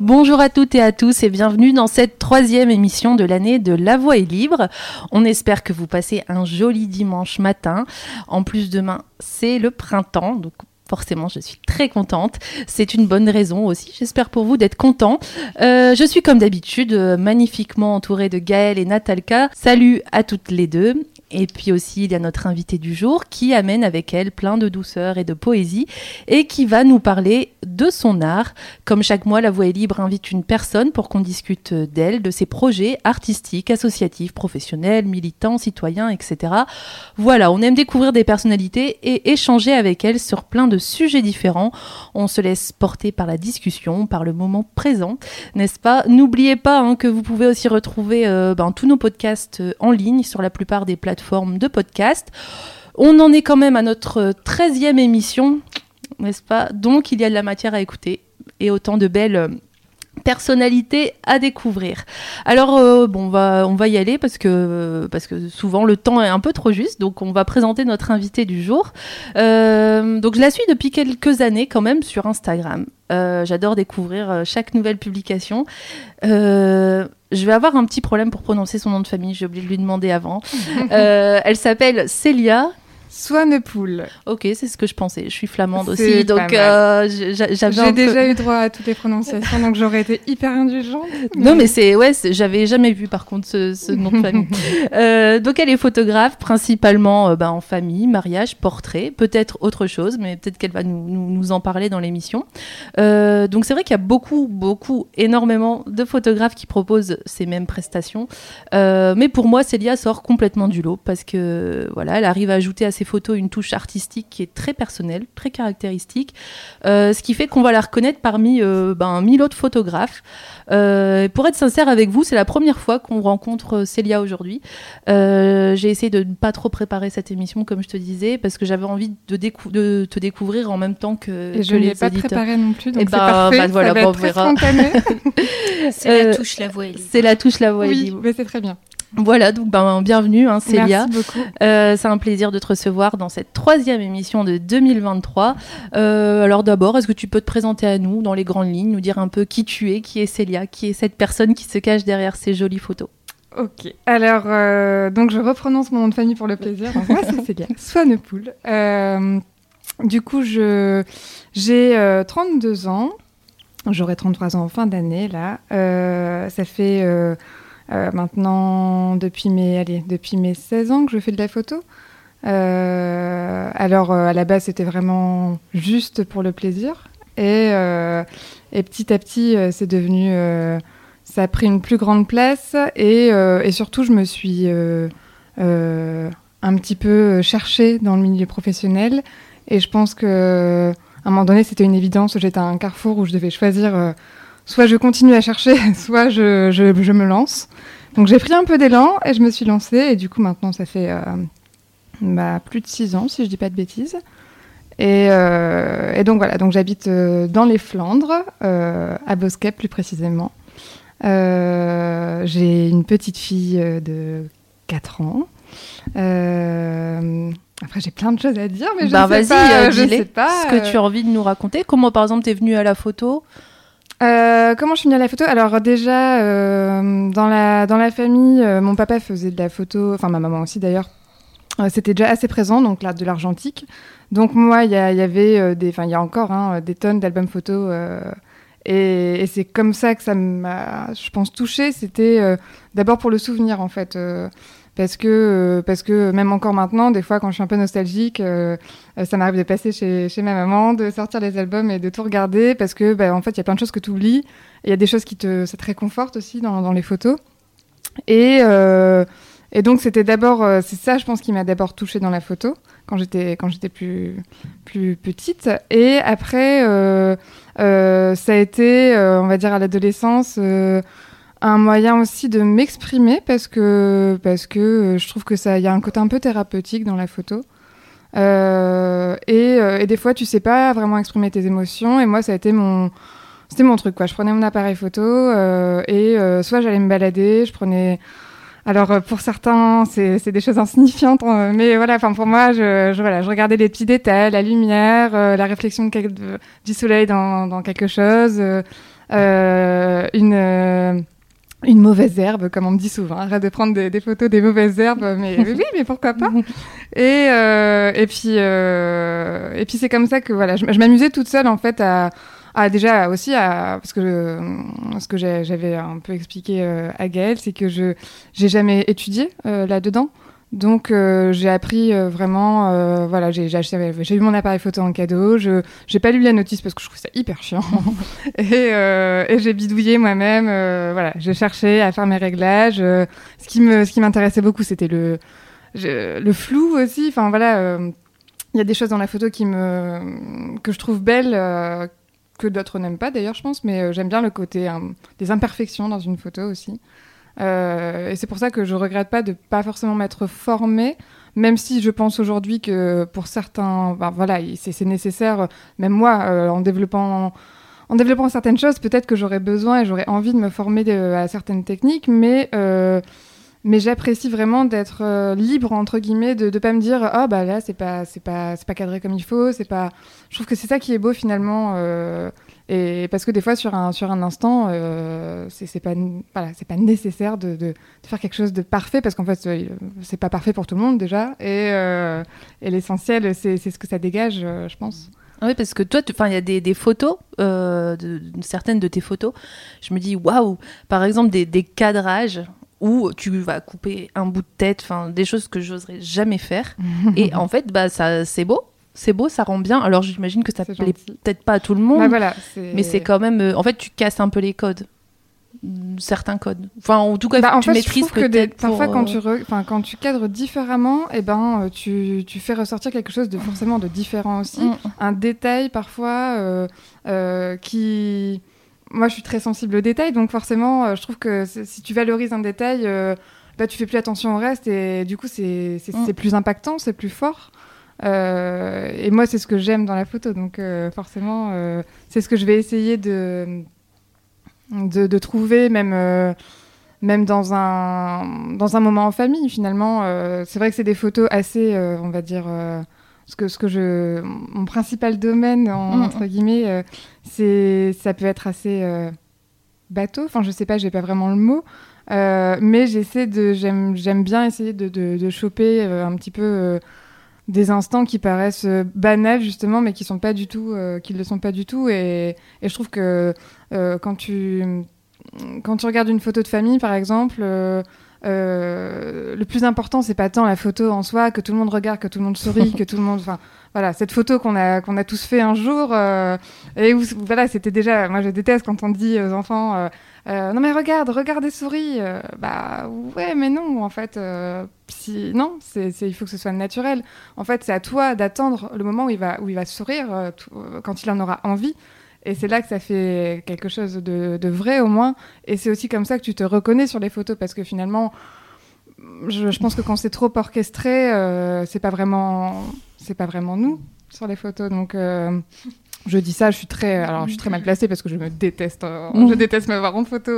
Bonjour à toutes et à tous et bienvenue dans cette troisième émission de l'année de La Voix est libre. On espère que vous passez un joli dimanche matin. En plus, demain, c'est le printemps, donc Forcément, je suis très contente. C'est une bonne raison aussi, j'espère pour vous, d'être content. Euh, je suis comme d'habitude euh, magnifiquement entourée de Gaëlle et Natalka. Salut à toutes les deux. Et puis aussi, il y a notre invitée du jour qui amène avec elle plein de douceur et de poésie et qui va nous parler de son art. Comme chaque mois, La Voix est libre invite une personne pour qu'on discute d'elle, de ses projets artistiques, associatifs, professionnels, militants, citoyens, etc. Voilà, on aime découvrir des personnalités et échanger avec elles sur plein de sujets différents. On se laisse porter par la discussion, par le moment présent, n'est-ce pas? N'oubliez pas hein, que vous pouvez aussi retrouver euh, ben, tous nos podcasts euh, en ligne sur la plupart des plateformes de podcast. On en est quand même à notre 13e émission, n'est-ce pas? Donc il y a de la matière à écouter et autant de belles euh, personnalités à découvrir. Alors euh, bon, on va on va y aller parce que parce que souvent le temps est un peu trop juste, donc on va présenter notre invité du jour. Euh, donc je la suis depuis quelques années quand même sur Instagram. J'adore découvrir chaque nouvelle publication. je vais avoir un petit problème pour prononcer son nom de famille, j'ai oublié de lui demander avant. elle s'appelle Célia Swanepoel. Ok, c'est ce que je pensais. Je suis flamande aussi, donc euh, J'ai déjà eu droit à toutes les prononciations, donc j'aurais été hyper indulgente. Non, mais c'est ouais, j'avais jamais vu par contre ce, nom de famille. euh, donc elle est photographe principalement euh, bah, en famille, mariage, portrait, peut-être autre chose, mais peut-être qu'elle va nous, nous, en parler dans l'émission. Euh, donc c'est vrai qu'il y a beaucoup, beaucoup, énormément de photographes qui proposent ces mêmes prestations, mais pour moi, Célia sort complètement du lot parce que voilà, elle arrive à ajouter à ses photos une touche artistique qui est très personnelle, très caractéristique, euh, ce qui fait qu'on va la reconnaître parmi euh, ben, mille autres photographes. Euh, pour être sincère avec vous, c'est la première fois qu'on rencontre Célia aujourd'hui. J'ai essayé de ne pas trop préparer cette émission, comme je te disais, parce que j'avais envie de, de, te découvrir en même temps que, Et je ne l'ai pas préparé non plus, donc eh c'est ben, parfait. Ben, voilà, ça va c'est la touche la voix C'est la touche la voix Oui, mais c'est très bien. Voilà, donc ben, bienvenue hein, Célia. Merci beaucoup. Euh, c'est un plaisir de te recevoir dans cette troisième émission de 2023. Euh, alors d'abord, est-ce que tu peux te présenter à nous dans les grandes lignes, nous dire un peu qui tu es, qui est Célia, qui est cette personne qui se cache derrière ces jolies photos? Ok, alors euh, donc je reprononce mon nom de famille pour le plaisir. moi c'est Célia Swanepoel. du coup, je, j'ai 32 ans. J'aurai 33 ans en fin d'année là. ça fait euh, maintenant, depuis mes, allez, depuis mes 16 ans que je fais de la photo. Euh, alors, euh, à la base, c'était vraiment juste pour le plaisir. Et, et petit à petit, c'est devenu. ça a pris une plus grande place. Et, et surtout, je me suis un petit peu cherchée dans le milieu professionnel. Et je pense que à un moment donné, c'était une évidence. J'étais à un carrefour où je devais choisir soit je continue à chercher, soit je, je, me lance. Donc j'ai pris un peu d'élan et je me suis lancée. Et du coup, maintenant, ça fait euh, bah, plus de six ans, si je dis pas de bêtises. Et, euh, et donc voilà, donc j'habite euh, dans les Flandres, à Bosquet plus précisément. j'ai une petite fille de 4 ans. Après, j'ai plein de choses à dire, mais je bah, sais pas. je sais pas. Ce que tu as envie de nous raconter. Comment, par exemple, tu es venue à la photo? Euh, comment je suis venue à la photo? Alors déjà, euh, dans, la, dans la famille, euh, mon papa faisait de la photo, enfin ma maman aussi d'ailleurs. C'était déjà assez présent, donc là, de l'argentique. Donc moi, il y, y, avait des, enfin il y a encore hein, des tonnes d'albums photos. et, et c'est comme ça que ça m'a, je pense, touchée. C'était d'abord pour le souvenir en fait parce que euh, parce que même encore maintenant, des fois quand je suis un peu nostalgique, euh, euh, ça m'arrive de passer chez, chez ma maman, de sortir les albums et de tout regarder parce que bah, en fait il y a plein de choses que tu oublies, il y a des choses qui te ça te réconforte aussi dans, dans les photos. Et et donc c'était d'abord c'est ça je pense qui m'a d'abord touchée dans la photo quand j'étais quand j'étais plus plus petite. Et après ça a été on va dire à l'adolescence un moyen aussi de m'exprimer parce que, parce que euh, je trouve que ça y a un côté un peu thérapeutique dans la photo. Euh, et, euh, et, des fois, tu sais pas vraiment exprimer tes émotions. Et moi, ça a été mon, c'était mon truc. Quoi. Je prenais mon appareil photo et soit j'allais me balader, je prenais alors euh, pour certains, c'est des choses insignifiantes, euh, mais voilà, enfin pour moi, je, je, voilà, je regardais les petits détails, la lumière, euh, la réflexion du soleil dans, dans quelque chose, euh, une une mauvaise herbe, comme on me dit souvent. Arrête de prendre des, des photos des mauvaises herbes, mais oui, mais pourquoi pas? Et et puis et puis c'est comme ça que voilà, je, je m'amusais toute seule en fait à ah, déjà aussi, à, parce que euh, ce que j'avais un peu expliqué euh, à Gaëlle, c'est que je j'ai jamais étudié euh, là-dedans. Donc j'ai appris vraiment, voilà, j'ai eu mon appareil photo en cadeau, je j'ai pas lu la notice parce que je trouve ça hyper chiant et, et j'ai bidouillé moi-même, voilà, j'ai cherché à faire mes réglages. ce qui me ce qui m'intéressait beaucoup, c'était le le flou aussi. Enfin voilà, il y a des choses dans la photo qui me que je trouve belles que d'autres n'aiment pas d'ailleurs, je pense, mais euh, j'aime bien le côté euh, des imperfections dans une photo aussi. Euh, et c'est pour ça que je regrette pas de pas forcément m'être formée, même si je pense aujourd'hui que pour certains, ben, voilà, c'est nécessaire. Même moi, en développant en développant certaines choses, peut-être que j'aurais besoin et j'aurais envie de me former à certaines techniques, mais mais j'apprécie vraiment d'être euh, libre entre guillemets de ne pas me dire ah bah là c'est pas pas pas cadré comme il faut c'est pas je trouve que c'est ça qui est beau finalement euh, et parce que des fois sur un sur un instant euh, c'est pas voilà pas nécessaire de, de, faire quelque chose de parfait parce qu'en fait c'est pas parfait pour tout le monde déjà. Et, et l'essentiel c'est ce que ça dégage je pense. Ah oui, parce que toi, il y a des, des photos, de, certaines de tes photos, je me dis, waouh, par exemple, des, des cadrages où tu vas couper un bout de tête, enfin des choses que j'oserais jamais faire. et en fait, bah ça c'est beau, c'est beau, ça rend bien. Alors j'imagine que ça plaît peut-être pas à tout le monde, bah, voilà, mais c'est quand même. Euh, en fait, tu casses un peu les codes, certains codes. Enfin, en tout cas, bah, tu maîtrises que parfois quand tu euh, enfin quand tu cadres différemment, et eh ben euh, tu, tu, fais ressortir quelque chose de forcément de différent aussi, mm. un détail parfois qui moi, je suis très sensible aux détails, donc forcément, je trouve que si tu valorises un détail, bah, tu fais plus attention au reste, et du coup, c'est mm. plus impactant, c'est plus fort. Euh, et moi, c'est ce que j'aime dans la photo, donc forcément, c'est ce que je vais essayer de, de, trouver, même, même dans, un, dans un moment en famille, finalement. c'est vrai que c'est des photos assez, on va dire ce que, ce que je, mon principal domaine, en, mm. entre guillemets, euh, c'est, ça peut être assez euh, bateau. Enfin, je sais pas, j'ai pas vraiment le mot. Euh, mais j'essaie de, j'aime, j'aime bien essayer de, de, de choper un petit peu des instants qui paraissent banals justement, mais qui sont pas du tout, qui le sont pas du tout. Et, et je trouve que quand tu, quand tu regardes une photo de famille, par exemple. Euh, le plus important, c'est pas tant la photo en soi, que tout le monde regarde, que tout le monde sourit, que tout le monde. Enfin, voilà, cette photo qu'on a qu'on a tous fait un jour. Euh, et où, voilà, c'était déjà. Moi, je déteste quand on dit aux enfants. Euh, non mais regarde, regarde et souris. bah ouais, mais non, en fait, si non, c'est il faut que ce soit naturel. En fait, c'est à toi d'attendre le moment où il va où il va sourire quand il en aura envie. Et c'est là que ça fait quelque chose de, vrai au moins. Et c'est aussi comme ça que tu te reconnais sur les photos parce que finalement, je, pense que quand c'est trop orchestré, euh, c'est pas vraiment, c'est pas vraiment nous sur les photos. Donc euh, je dis ça, je suis très, alors je suis très mal placée parce que je me déteste, euh, mmh. je déteste me voir en photo.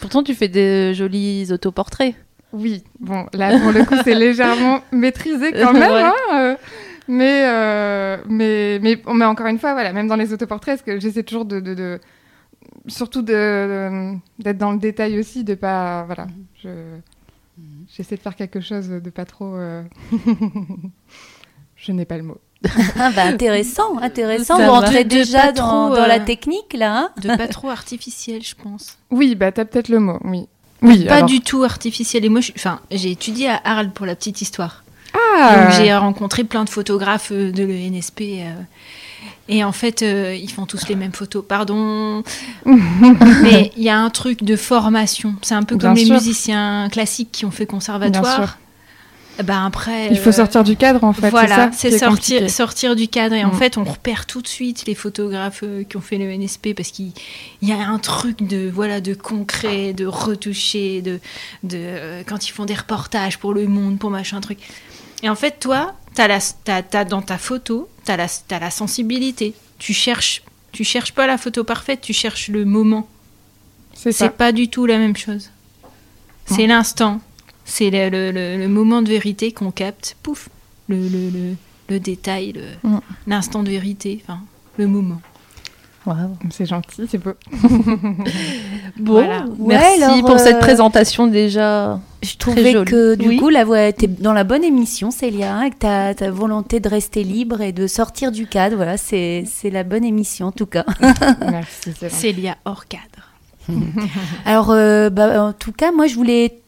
Pourtant, tu fais des jolis autoportraits. Oui, bon, là pour le coup, c'est légèrement maîtrisé quand même. Hein, mais, euh, mais, mais, mais, encore une fois, voilà, même dans les autoportraits, que j'essaie toujours de, de, de surtout d'être dans le détail aussi, de pas, voilà, je, j'essaie de faire quelque chose de pas trop, euh, je n'ai pas le mot. ah bah intéressant, intéressant. Vous rentrez déjà dans, dans, la euh, technique là. Hein de pas trop artificiel, je pense. Oui, bah t'as peut-être le mot, oui. Oui, pas du tout artificiel. Et moi, enfin, j'ai étudié à Arles pour la petite histoire. Ah. Donc j'ai rencontré plein de photographes euh, de l'ENSP. Euh, et en fait, euh, ils font tous les mêmes photos. Pardon. Mais il y a un truc de formation. C'est un peu comme les musiciens classiques qui ont fait conservatoire. Après, il faut sortir du cadre en fait. Voilà, c'est sortir, sortir du cadre. Et en mm. fait, on repère tout de suite les photographes qui ont fait le NSP parce qu'il y a un truc de voilà de concret, de retouché, de, de quand ils font des reportages pour Le Monde, pour machin truc. Et en fait, toi, as la, dans ta photo, tu as, as, la sensibilité. Tu cherches, tu cherches pas la photo parfaite, tu cherches le moment. C'est pas du tout la même chose. C'est l'instant. C'est le, le- le- le moment de vérité qu'on capte, pouf, le, le, le, le détail, le- Mm. l'instant de vérité, enfin, le moment. C'est gentil, c'est beau. Bon, Voilà. Ouais, merci alors, pour cette euh, présentation déjà. Je trouvais joli. que du Oui. coup, la voix était dans la bonne émission, Célia, avec ta, ta volonté de rester libre et de sortir du cadre. Voilà, c'est c'est la bonne émission en tout cas. Merci. Célia hors cadre. Alors, euh, bah, en tout cas, moi, je voulais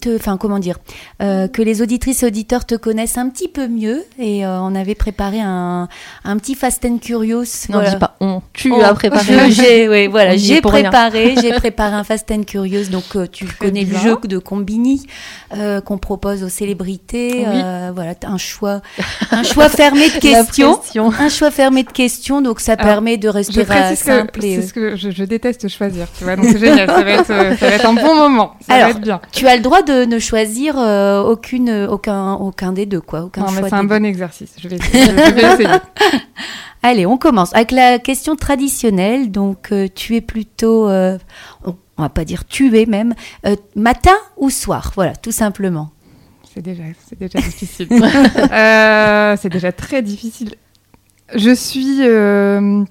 te, enfin, comment dire, euh, que les auditrices et auditeurs te connaissent un petit peu mieux. Et euh, on avait préparé un, un petit Fast and Curious. Non, voilà. dis pas on. Tu Oh, as préparé. J'ai, oui, On voilà, j'ai préparé, j'ai préparé un Fast and Curious. Donc, euh, tu connais bien. le jeu de Combini euh, qu'on propose aux célébrités. Oui. Euh, voilà, un choix, un choix fermé de questions. Un choix fermé de questions, donc ça Alors, permet de rester simple. c'est ce que je, je déteste choisir, tu vois, donc c'est génial, ça va, être, euh, ça va être un bon moment, ça Alors, va être bien. Tu as le droit de ne choisir euh, aucune, aucun, aucun des deux, quoi. Aucun Non, mais choix c'est un bon exercice, je vais, je, je vais essayer. deux. Allez, on commence avec la question traditionnelle. Donc, euh, tu es plutôt, euh, on, on va pas dire tu es même, euh, matin ou soir, voilà, tout simplement. C'est déjà, c'est déjà difficile. Euh, c'est déjà très difficile. Je suis, euh,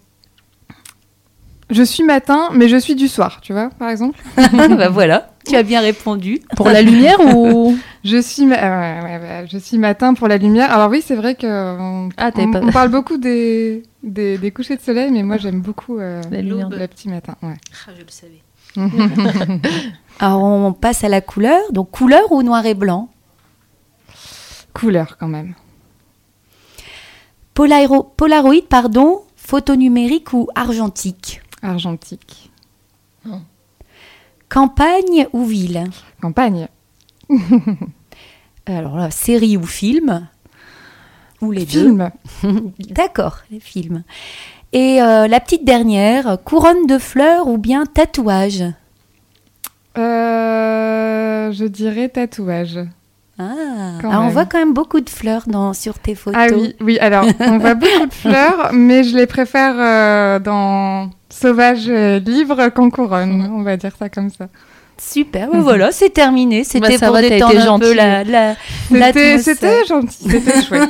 je suis matin, mais je suis du soir, tu vois, par exemple? bah voilà, tu as bien répondu. Pour la lumière ou Je suis, ma- euh, ouais, ouais, je suis matin pour la lumière. Alors oui, c'est vrai que on, Ah, t'avais on- pas- on parle beaucoup des, des, des couchers de soleil, mais moi j'aime beaucoup euh, La lumière le petit matin. Ouais. Ah, je le savais. Alors, on passe à la couleur. Donc, couleur ou noir et blanc? Couleur quand même. Polairo- Polaroid, pardon, photo numérique ou argentique? Argentique. Campagne ou ville Campagne. Alors là, série ou film Ou les Film. deux D'accord, les films. Et euh, la petite dernière, couronne de fleurs ou bien tatouage Euh, je dirais tatouage. Ah, Alors, on voit quand même beaucoup de fleurs dans, sur tes photos. Ah oui, oui. Alors, on voit beaucoup de fleurs, mais je les préfère euh, dans sauvage libre qu'en couronne. On va dire ça comme ça. Super, ben voilà, c'est terminé. C'était Bah, pour va, t'as détendre été un peu gentil. la, la, C'était l'atmosphère. c'était gentil, c'était chouette.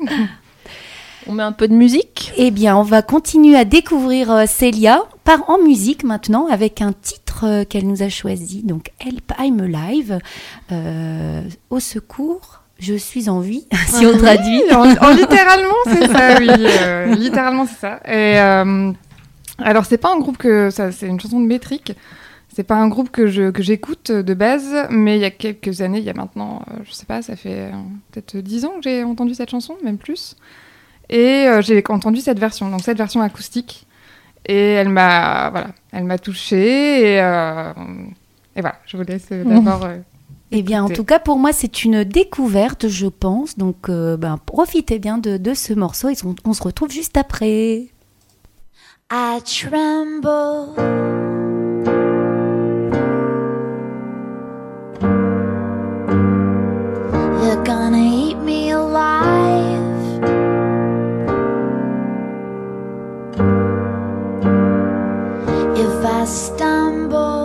on met un peu de musique Eh bien, on va continuer à découvrir euh, Célia par en musique maintenant avec un titre euh, qu'elle nous a choisi. Donc, Help I'm Alive. Euh, au secours, je suis en vie, si on traduit. Littéralement, c'est ça, oui. euh, littéralement, c'est ça. Alors, c'est pas un groupe que. C'est une chanson de métrique. C'est pas un groupe que j'écoute de base, mais il y a quelques années, il y a maintenant, euh, je sais pas, ça fait peut-être 10 ans que j'ai entendu cette chanson, même plus. Et j'ai entendu cette version, donc cette version acoustique. Et elle m'a voilà, elle m'a touchée. Et, euh, et voilà, je vous laisse d'abord. euh, Eh bien, en tout cas, pour moi, c'est une découverte, je pense. Donc, euh, ben, profitez bien de, de ce morceau et on, on se retrouve juste après. I tremble. I stumble,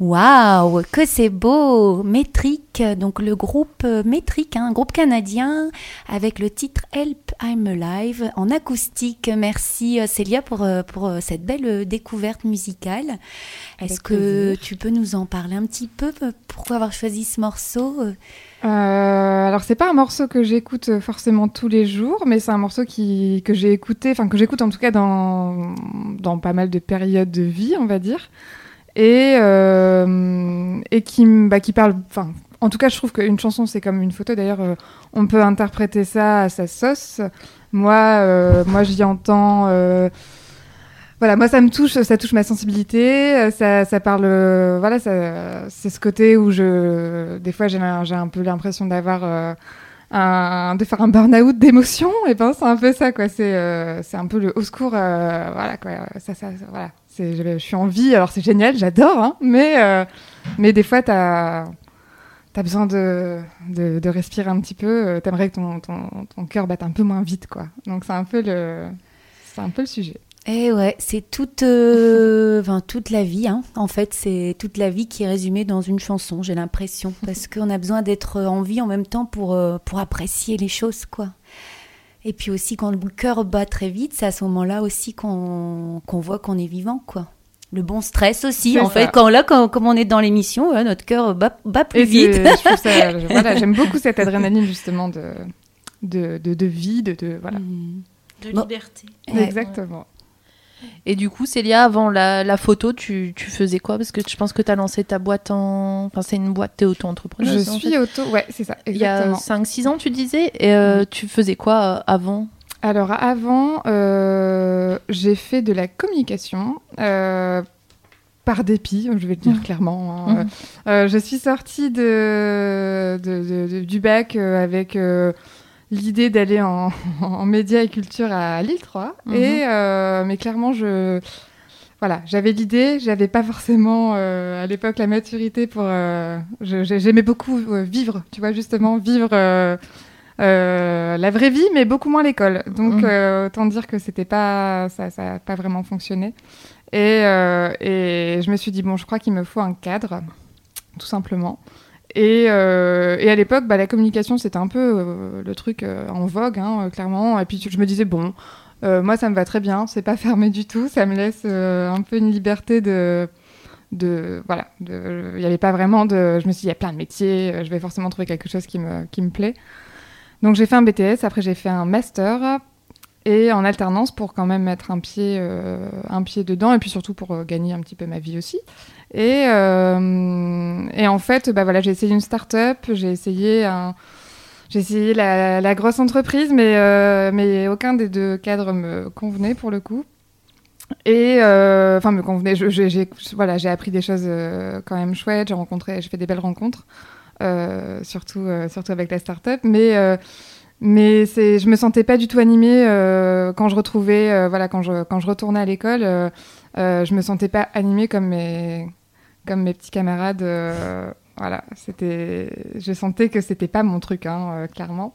Waouh, que c'est beau Métrique, donc le groupe euh, Métrique, hein, un groupe canadien avec le titre Help I'm Alive en acoustique. Merci euh, Célia pour, euh, pour cette belle découverte musicale. Est-ce que tu peux nous en parler un petit peu Pourquoi avoir choisi ce morceau Euh, alors c'est pas un morceau que j'écoute forcément tous les jours, mais c'est un morceau qui, que j'ai écouté, enfin que j'écoute en tout cas dans, dans pas mal de périodes de vie, on va dire, et, euh, et qui, bah, parle, en tout cas je trouve qu'une chanson c'est comme une photo, d'ailleurs euh, on peut interpréter ça à sa sauce. Moi, euh, moi j'y entends... euh, voilà, moi ça me touche, ça touche ma sensibilité, ça, ça parle, voilà, c'est ce côté où je, des fois j'ai, un- peu l'impression d'avoir, un, de faire un burn-out d'émotions, et ben c'est un peu ça quoi, c'est, un peu le au secours, voilà quoi, ça, ça, voilà, je, suis en vie, alors c'est génial, j'adore, hein, mais, euh, mais des fois t'as, t'as besoin de, de, respirer un petit peu, euh, t'aimerais que ton, ton, cœur batte un peu moins vite quoi, donc c'est un peu le, c'est un peu le sujet. Eh ouais, c'est toute, euh, toute la vie, hein. en fait, c'est toute la vie qui est résumée dans une chanson, j'ai l'impression, parce qu'on a besoin d'être en vie en même temps pour, pour apprécier les choses, quoi. Et puis aussi, quand le cœur bat très vite, c'est à ce moment-là aussi qu'on qu'on voit qu'on est vivant, quoi. Le bon stress aussi, en ça. fait, quand là, quand, comme on est dans l'émission, ouais, notre cœur bat, bat plus Et vite. je ça, voilà, j'aime beaucoup cette adrénaline justement de, de, de, de vie, de, de- voilà. Mm. De Bon. liberté. Ouais. Exactement. Et du coup, Célia, avant la, la photo, tu, tu faisais quoi? Parce que je pense que tu as lancé ta boîte en. Enfin, c'est une boîte, t'es Je auto-entrepreneuse. en suis fait. auto, ouais, c'est ça, Il y a exactement. 5-6 ans, tu disais. Et euh, tu faisais quoi euh, avant? Alors avant, euh, j'ai fait de la communication. euh, par dépit, je vais le dire Mhm. clairement. hein. Euh, je suis sortie de, de- de- de- du bac avec l'idée d'aller en, en médias et culture à Lille 3. Mhm. Et, euh, mais clairement, je, voilà, j'avais l'idée, j'avais pas forcément euh, à l'époque la maturité pour. euh, J'aimais beaucoup vivre, tu vois, justement, vivre. la vraie vie, mais beaucoup moins l'école. Donc, Mhm. autant dire que c'était pas, ça, ça a pas vraiment fonctionné. Et, et je me suis dit bon, je crois qu'il me faut un cadre, tout simplement. Et, euh, et à l'époque, bah, la communication, c'était un peu euh, le truc euh, en vogue, hein, euh, clairement. Et puis je me disais bon, moi ça me va très bien, c'est pas fermé du tout, ça me laisse un peu une liberté de de voilà il n'y avait pas vraiment de je me suis dit il y a plein de métiers je vais forcément trouver quelque chose qui me qui me plaît donc j'ai fait un BTS après j'ai fait un master et en alternance pour quand même mettre un pied euh, un pied dedans et puis surtout pour euh, gagner un petit peu ma vie aussi et euh, et en fait bah voilà j'ai essayé une start-up j'ai essayé un essayé la, grosse entreprise, mais, mais aucun des deux cadres me convenait pour le coup. Et enfin, me convenait. J'ai voilà, appris des choses quand même chouettes. J'ai rencontré, j'ai fait des belles rencontres, surtout surtout avec la start-up. Mais mais c'est, je me sentais pas du tout animée euh, quand je retrouvais, euh, voilà, quand je quand je retournais à l'école, euh, euh, je me sentais pas animée comme mes comme mes petits camarades. euh, voilà, c'était, je sentais que c'était pas mon truc, hein, euh, clairement.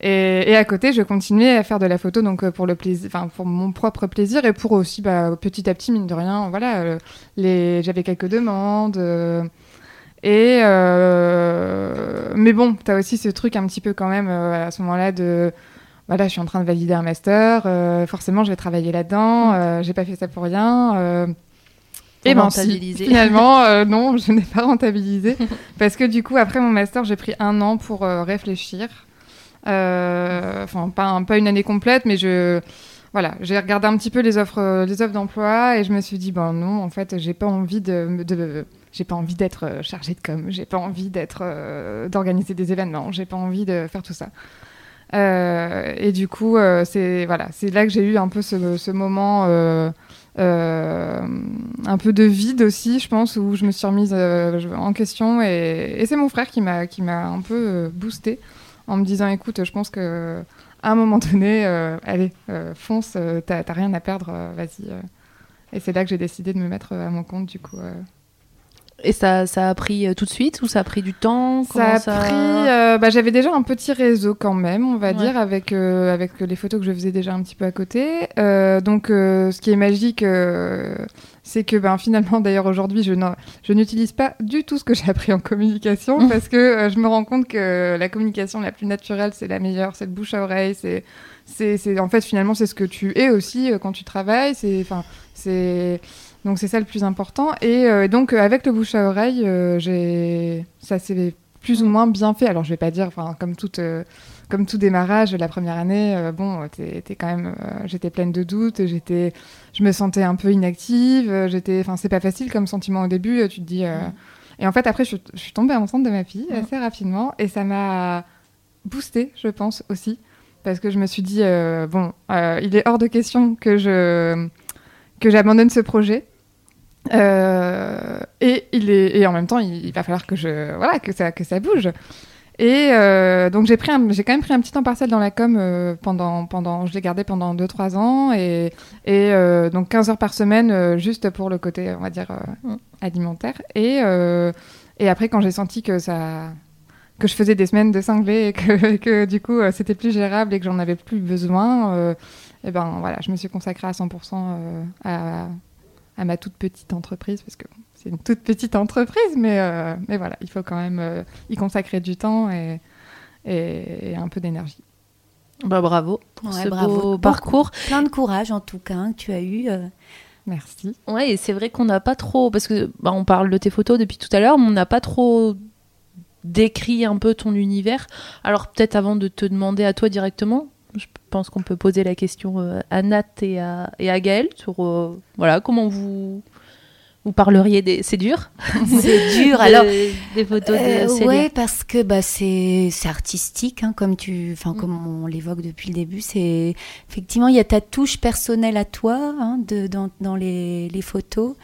Et, et à côté, je continuais à faire de la photo, donc pour le plaisir, enfin pour mon propre plaisir et pour aussi, bah, petit à petit, mine de rien, voilà, les, j'avais quelques demandes. Euh, et euh, mais bon, t'as aussi ce truc un petit peu quand même euh, à ce moment-là de voilà, je suis en train de valider un master, euh, forcément je vais travailler là-dedans, euh, j'ai pas fait ça pour rien. et ben si, finalement, non, je n'ai pas rentabilisé parce que du coup après mon master j'ai pris un an pour réfléchir. Enfin pas un- pas une année complète, mais je voilà, j'ai regardé un petit peu les offres les offres d'emploi et je me suis dit ben non, en fait j'ai pas envie de, de j'ai pas envie d'être euh, chargée de com, j'ai pas envie d'être euh, d'organiser des événements, j'ai pas envie de faire tout ça. Euh, et du coup, c'est voilà, c'est là que j'ai eu un peu ce, moment un peu de vide aussi, je pense, où je me suis remise en question. Et, et c'est mon frère qui m'a qui m'a un peu boosté en me disant, écoute, je pense que à un moment donné, allez, fonce, t'as rien à perdre, vas-y. Et c'est là que j'ai décidé de me mettre à mon compte, du coup. Et ça, ça a pris euh, tout de suite ou ça a pris du temps? Ça a pris. euh, bah, J'avais déjà un petit réseau quand même, on va Ouais. dire, avec, euh, avec les photos que je faisais déjà un petit peu à côté. Euh, donc, ce qui est magique, c'est que ben, finalement, d'ailleurs, aujourd'hui, je je n'utilise pas du tout ce que j'ai appris en communication parce que je me rends compte que la communication la plus naturelle, c'est la meilleure, c'est le bouche à oreille, c'est. c'est c'est- en fait, finalement, c'est ce que tu es aussi quand tu travailles. C'est, enfin, c'est, donc c'est ça le plus important. Et euh, donc, euh, avec le bouche à oreille, euh, j'ai, ça s'est plus ou moins bien fait. Alors, je vais pas dire, enfin, comme toute, euh, comme tout démarrage, la première année, bon, t'es, t'es quand même, j'étais pleine de doutes, j'étais, je me sentais un peu inactive, j'étais, enfin, c'est pas facile comme sentiment au début. Tu te dis. Et en fait, après, je, suis- je suis tombée enceinte de ma fille assez rapidement, et ça m'a boosté, je pense aussi, parce que je me suis dit, bon, il est hors de question que je que j'abandonne ce projet. Euh, et il est et en même temps il, il va falloir que je voilà que ça que ça bouge et euh, donc j'ai pris un- j'ai quand même pris un petit temps partiel dans la com euh, pendant pendant je l'ai gardé pendant 2-3 ans et et euh, donc 15 heures par semaine juste pour le côté on va dire Mm. alimentaire et et après quand j'ai senti que ça que je faisais des semaines de cinglé et que, que du coup c'était plus gérable et que j'en avais plus besoin et ben voilà je me suis consacrée à 100% euh, à à ma toute petite entreprise parce que c'est une toute petite entreprise mais euh, mais voilà il faut quand même euh, y consacrer du temps et et, et un peu d'énergie Bah, bravo pour Ouais, ce bravo. beau Beaucoup. parcours. Plein de courage en tout cas hein, que tu as eu. euh. merci Ouais, et c'est vrai qu'on n'a pas trop, parce que bah, on parle de tes photos depuis tout à l'heure, mais on n'a pas trop décrit un peu ton univers. Alors peut-être avant de te demander à toi directement, pense qu'on peut poser la question euh, à Nat et à, et à Gaël sur euh, voilà comment vous vous parleriez des c'est dur C'est dur. Alors, des photos Euh, de ouais, parce que bah, c'est artistique, hein, comme tu, Mm. comme on l'évoque depuis le début. C'est effectivement il y a ta touche personnelle à toi hein, de, dans, dans les, les photos.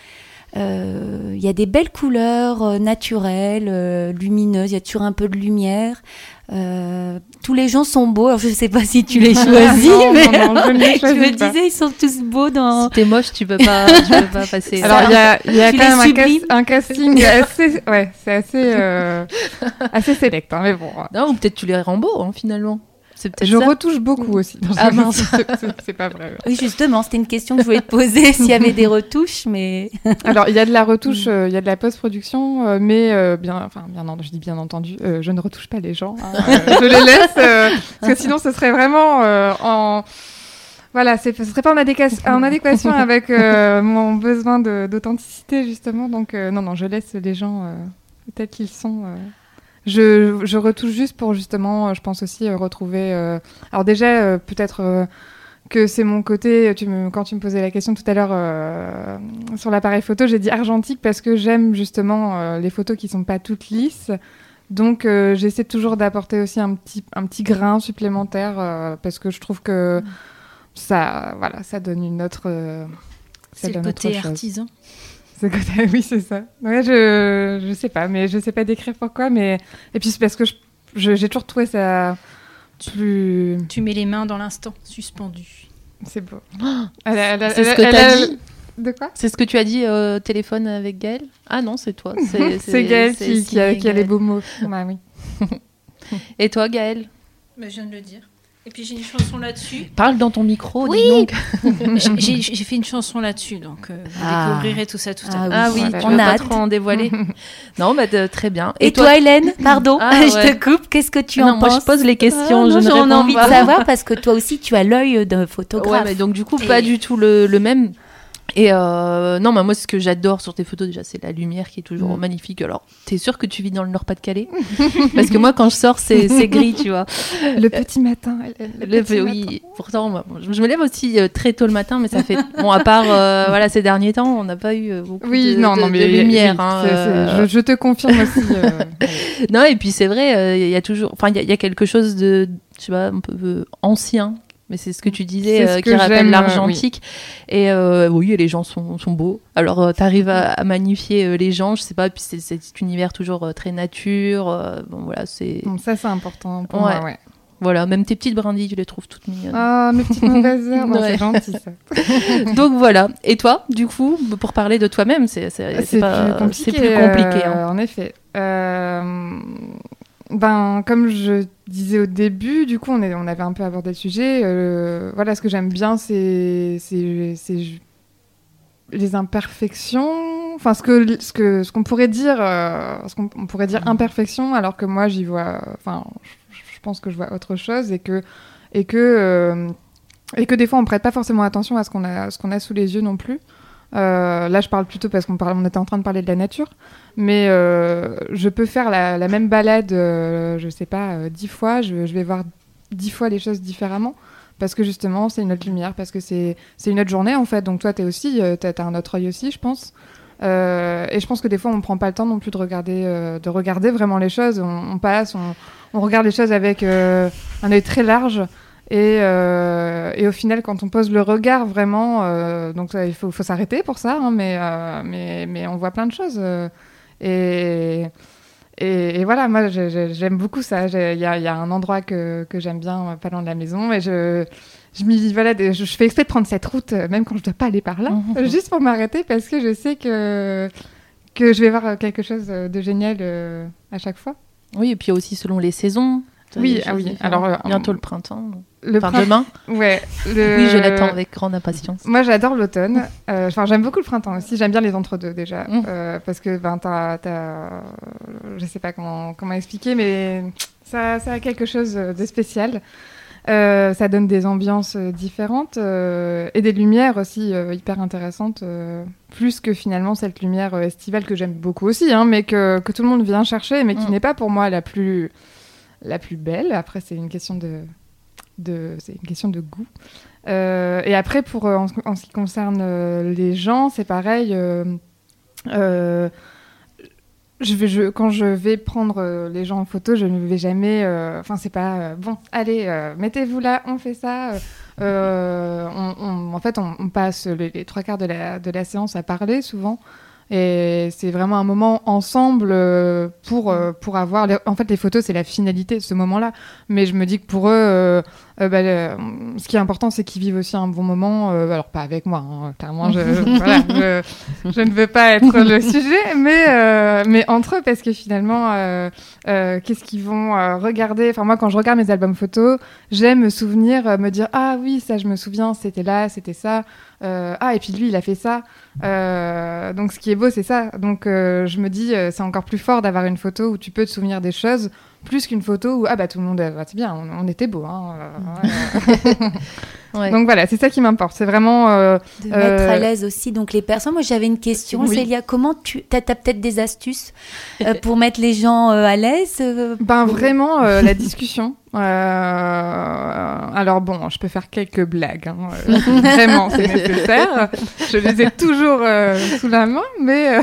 Euh, Il y a des belles couleurs euh, naturelles, euh, lumineuses. Il y a toujours un peu de lumière. Euh, tous les gens sont beaux. Alors, je sais pas si tu les choisis, Non, mais non, non, je ne les je choisis me pas. disais ils sont tous beaux dans. si t'es moche tu peux pas tu peux pas passer Alors il y a, y quand même un, cas- un casting assez, ouais, c'est assez, euh, assez sélect. hein, mais bon, non ou peut-être tu les rends beaux hein, finalement c'est peut-être je ça retouche beaucoup aussi. Non, Ah, mince. c'est- pas vrai. Oui, justement, c'était une question que je voulais te poser s'il y avait des retouches, mais Alors il y a de la retouche, euh, il y a de la post-production, euh, mais euh, bien, enfin bien, en- je dis bien entendu, euh, je ne retouche pas les gens. hein, euh, je les laisse euh, parce que sinon ce serait vraiment euh, en voilà, c'est- ce serait pas en, adéquation, en adéquation avec euh, mon besoin d'authenticité justement. Donc euh, non non, je laisse les gens euh, tels qu'ils sont. Je, je retouche juste pour justement, euh, je pense aussi euh, retrouver. euh, Alors déjà euh, peut-être. euh, que c'est mon côté, tu me, quand tu me posais la question tout à l'heure sur l'appareil photo, j'ai dit argentique parce que j'aime justement les photos qui sont pas toutes lisses. Donc j'essaie toujours d'apporter aussi un petit, un petit grain supplémentaire parce que je trouve que ça, voilà, ça donne une autre. C'est le côté artisan. Ce côté- oui, c'est ça. Ouais, je, je sais pas, mais je sais pas décrire pourquoi, mais et puis c'est parce que je- je- j'ai toujours trouvé ça plus. Tu mets les mains dans l'instant, suspendu. C'est beau. C'est ce elle que t'as dit De quoi? C'est ce que tu as dit euh, au téléphone avec Gaël Ah non, c'est toi. C'est Gaël c'est qui, qui a, signé qui a les beaux mots. Bah oui. Et toi, Gaël Bah, je viens de le dire. Et puis j'ai une chanson là-dessus. Parle dans ton micro, dis Oui. donc. J'ai- fait une chanson là-dessus, donc euh, vous Ah. découvrirez tout ça tout à Ah l'heure. Ah oui, Voilà. tu On veux a pas trop en dévoiler Non, bah de- très bien. Et, toi, Hélène Pardon, Ah, je te coupe. Qu'est-ce que tu Ah en non, moi penses je pose les questions, Ah, je non, ne envie pas. de savoir parce que toi aussi, tu as l'œil d'un photographe. Ouais, mais donc du coup, Et- pas du tout le, le même. Et euh, non, bah, moi, ce que j'adore sur tes photos, déjà, c'est la lumière qui est toujours Mm. magnifique. Alors, t'es sûr que tu vis dans le Nord-Pas-de-Calais Parce que moi, quand je sors, c'est c'est gris, tu vois. Le petit matin. le- le Le- petit oui, pourtant, moi, je me lève aussi euh, très tôt le matin, mais ça fait. Bon, à part euh, voilà, ces derniers temps, on n'a pas eu euh, beaucoup Oui, de, non, de- non, de mais lumière. oui, hein, c'est- euh, je, je te confirme aussi. Non, et puis c'est vrai, il y a toujours. Enfin, il y, a- il y a quelque chose de. Sais pas, un peu ancien. Mais c'est ce que tu disais, euh, qui rappelle euh, l'argentique. Et euh, oui, les gens sont, sont beaux. Alors, tu arrives à, à magnifier euh, les gens, je sais pas, puis c'est cet univers toujours euh, très nature. euh, bon, voilà, c'est. bon, ça, c'est important pour Ouais. moi, ouais. Voilà, même tes petites brindilles, tu les trouves toutes mignonnes. Ah, mes petites mauvaises herbes, Ouais. c'est gentil ça. Donc voilà. Et toi, du coup, pour parler de toi-même, c'est pas- plus compliqué. plus compliqué. euh, hein. En effet. Ben, comme je disais au début, du coup, on, avait un peu abordé le sujet. euh, voilà, ce que j'aime bien, c'est les imperfections. Enfin, ce ce que ce qu'on pourrait dire, euh, ce qu'on on pourrait dire imperfection, alors que moi, j'y vois. Enfin, je, je pense que je vois autre chose et que et que euh, et que des fois, on prête pas forcément attention à ce qu'on a ce qu'on a sous les yeux non plus. Euh, là, je parle plutôt parce qu'on était en train de parler de la nature, mais euh, je peux faire la, même balade, euh, je sais pas, euh, dix fois, je, vais voir dix fois les choses différemment, parce que justement, c'est une autre lumière, parce que c'est une autre journée en fait. Donc toi, t'es aussi, t'as t'as un autre œil aussi, je pense. Et je pense que des fois, on prend pas le temps non plus de regarder, de regarder vraiment les choses. On, passe, on, regarde les choses avec un œil très large. Et, euh, et au final, quand on pose le regard vraiment, euh, donc il faut, faut s'arrêter pour ça, hein, mais, euh, mais, mais on voit plein de choses. et, et, et voilà, moi j'aime beaucoup ça. Il y a, il y a un endroit que, que j'aime bien, pas loin de la maison, et je, je, m'y- voilà, je, je fais exprès de prendre cette route, même quand je dois pas aller par là, Mhm. juste pour m'arrêter parce que je sais que, que je vais voir quelque chose de génial à chaque fois. Oui, et puis aussi selon les saisons. Oui, ah oui. Alors, euh, bientôt le printemps. Le Enfin, demain. Ouais. le- Oui, je l'attends avec grande impatience. Moi, j'adore l'automne. Euh, Enfin, j'aime beaucoup le printemps aussi. J'aime bien les entre-deux déjà, Mm. Euh, parce que ben, t'as, t'as- je sais pas comment comment expliquer, mais ça, ça a quelque chose de spécial. Euh, ça donne des ambiances différentes et des lumières aussi hyper intéressantes, plus que finalement cette lumière estivale que j'aime beaucoup aussi, hein, mais que, que tout le monde vient chercher, mais qui Mm. n'est pas pour moi la plus la plus belle. Après, c'est une question de c'est une question de goût. Euh, et après, pour euh, en, ce- qui concerne euh, les gens, c'est pareil. je vais, quand je vais prendre les gens en photo, je ne vais jamais. Enfin, c'est pas bon. Allez, mettez-vous là, on fait ça. on- en fait, on, on passe les, les trois quarts de la, de la séance à parler souvent. Et c'est vraiment un moment ensemble euh, pour, euh, pour avoir. les- En fait, les photos, c'est la finalité de ce moment-là. Mais je me dis que pour eux, euh, euh, bah, le- ce qui est important, c'est qu'ils vivent aussi un bon moment. euh, alors, pas avec moi, hein, clairement, je, voilà, je, je ne veux pas être le sujet, mais, euh, mais entre eux, parce que finalement, euh, euh, qu'est-ce qu'ils vont regarder? Enfin, moi, quand je regarde mes albums photos, j'aime me souvenir, me dire Ah oui, ça, je me souviens, c'était là, c'était ça. Euh, ah, et puis lui, il a fait ça. Euh, donc, ce qui est beau, c'est ça. Donc, euh, je me dis, euh, c'est encore plus fort d'avoir une photo où tu peux te souvenir des choses, plus qu'une photo où, ah bah, tout le monde, euh, bah, c'est bien, on, on était beau. Hein, euh, ouais. Ouais. Donc, voilà, c'est ça qui m'importe. C'est vraiment. euh, de mettre à l'aise aussi donc les personnes. Moi, j'avais une question, Oui. Célia. Comment tu as, peut-être des astuces pour mettre les gens à l'aise Ben vraiment euh, la discussion. Euh, alors bon, je peux faire quelques blagues. hein, euh, vraiment, c'est nécessaire. Je les ai toujours euh, sous la main, mais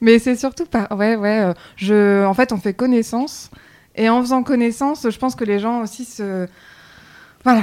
mais c'est surtout par ouais ouais. je en fait on fait connaissance et en faisant connaissance, je pense que les gens aussi se voilà,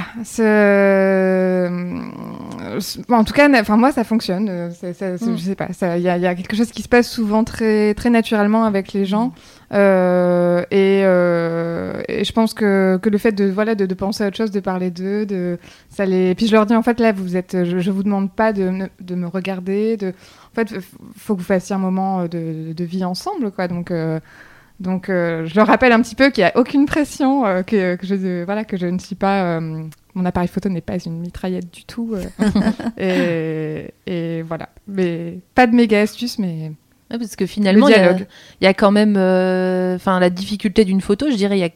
en tout cas, enfin moi ça fonctionne. ça- ça- Mm. Je sais pas, il y, a- il y a quelque chose qui se passe souvent très très naturellement avec les gens. Euh, et, euh, et je pense que, que le fait de voilà de, de penser à autre chose, de parler d'eux, de ça les. Puis je leur dis en fait là vous êtes, je, je vous demande pas de, me- de me regarder. De, en fait, faut que vous fassiez un moment euh, de, de vie ensemble quoi. Donc euh, donc je leur rappelle un petit peu qu'il y a aucune pression, que, que je voilà que je ne suis pas mon appareil photo n'est pas une mitraillette du tout. et, et voilà. Mais pas de méga astuce, mais Ouais, parce que finalement, Le il y, a- y quand même. euh, Enfin, la difficulté d'une photo, je dirais, il y a.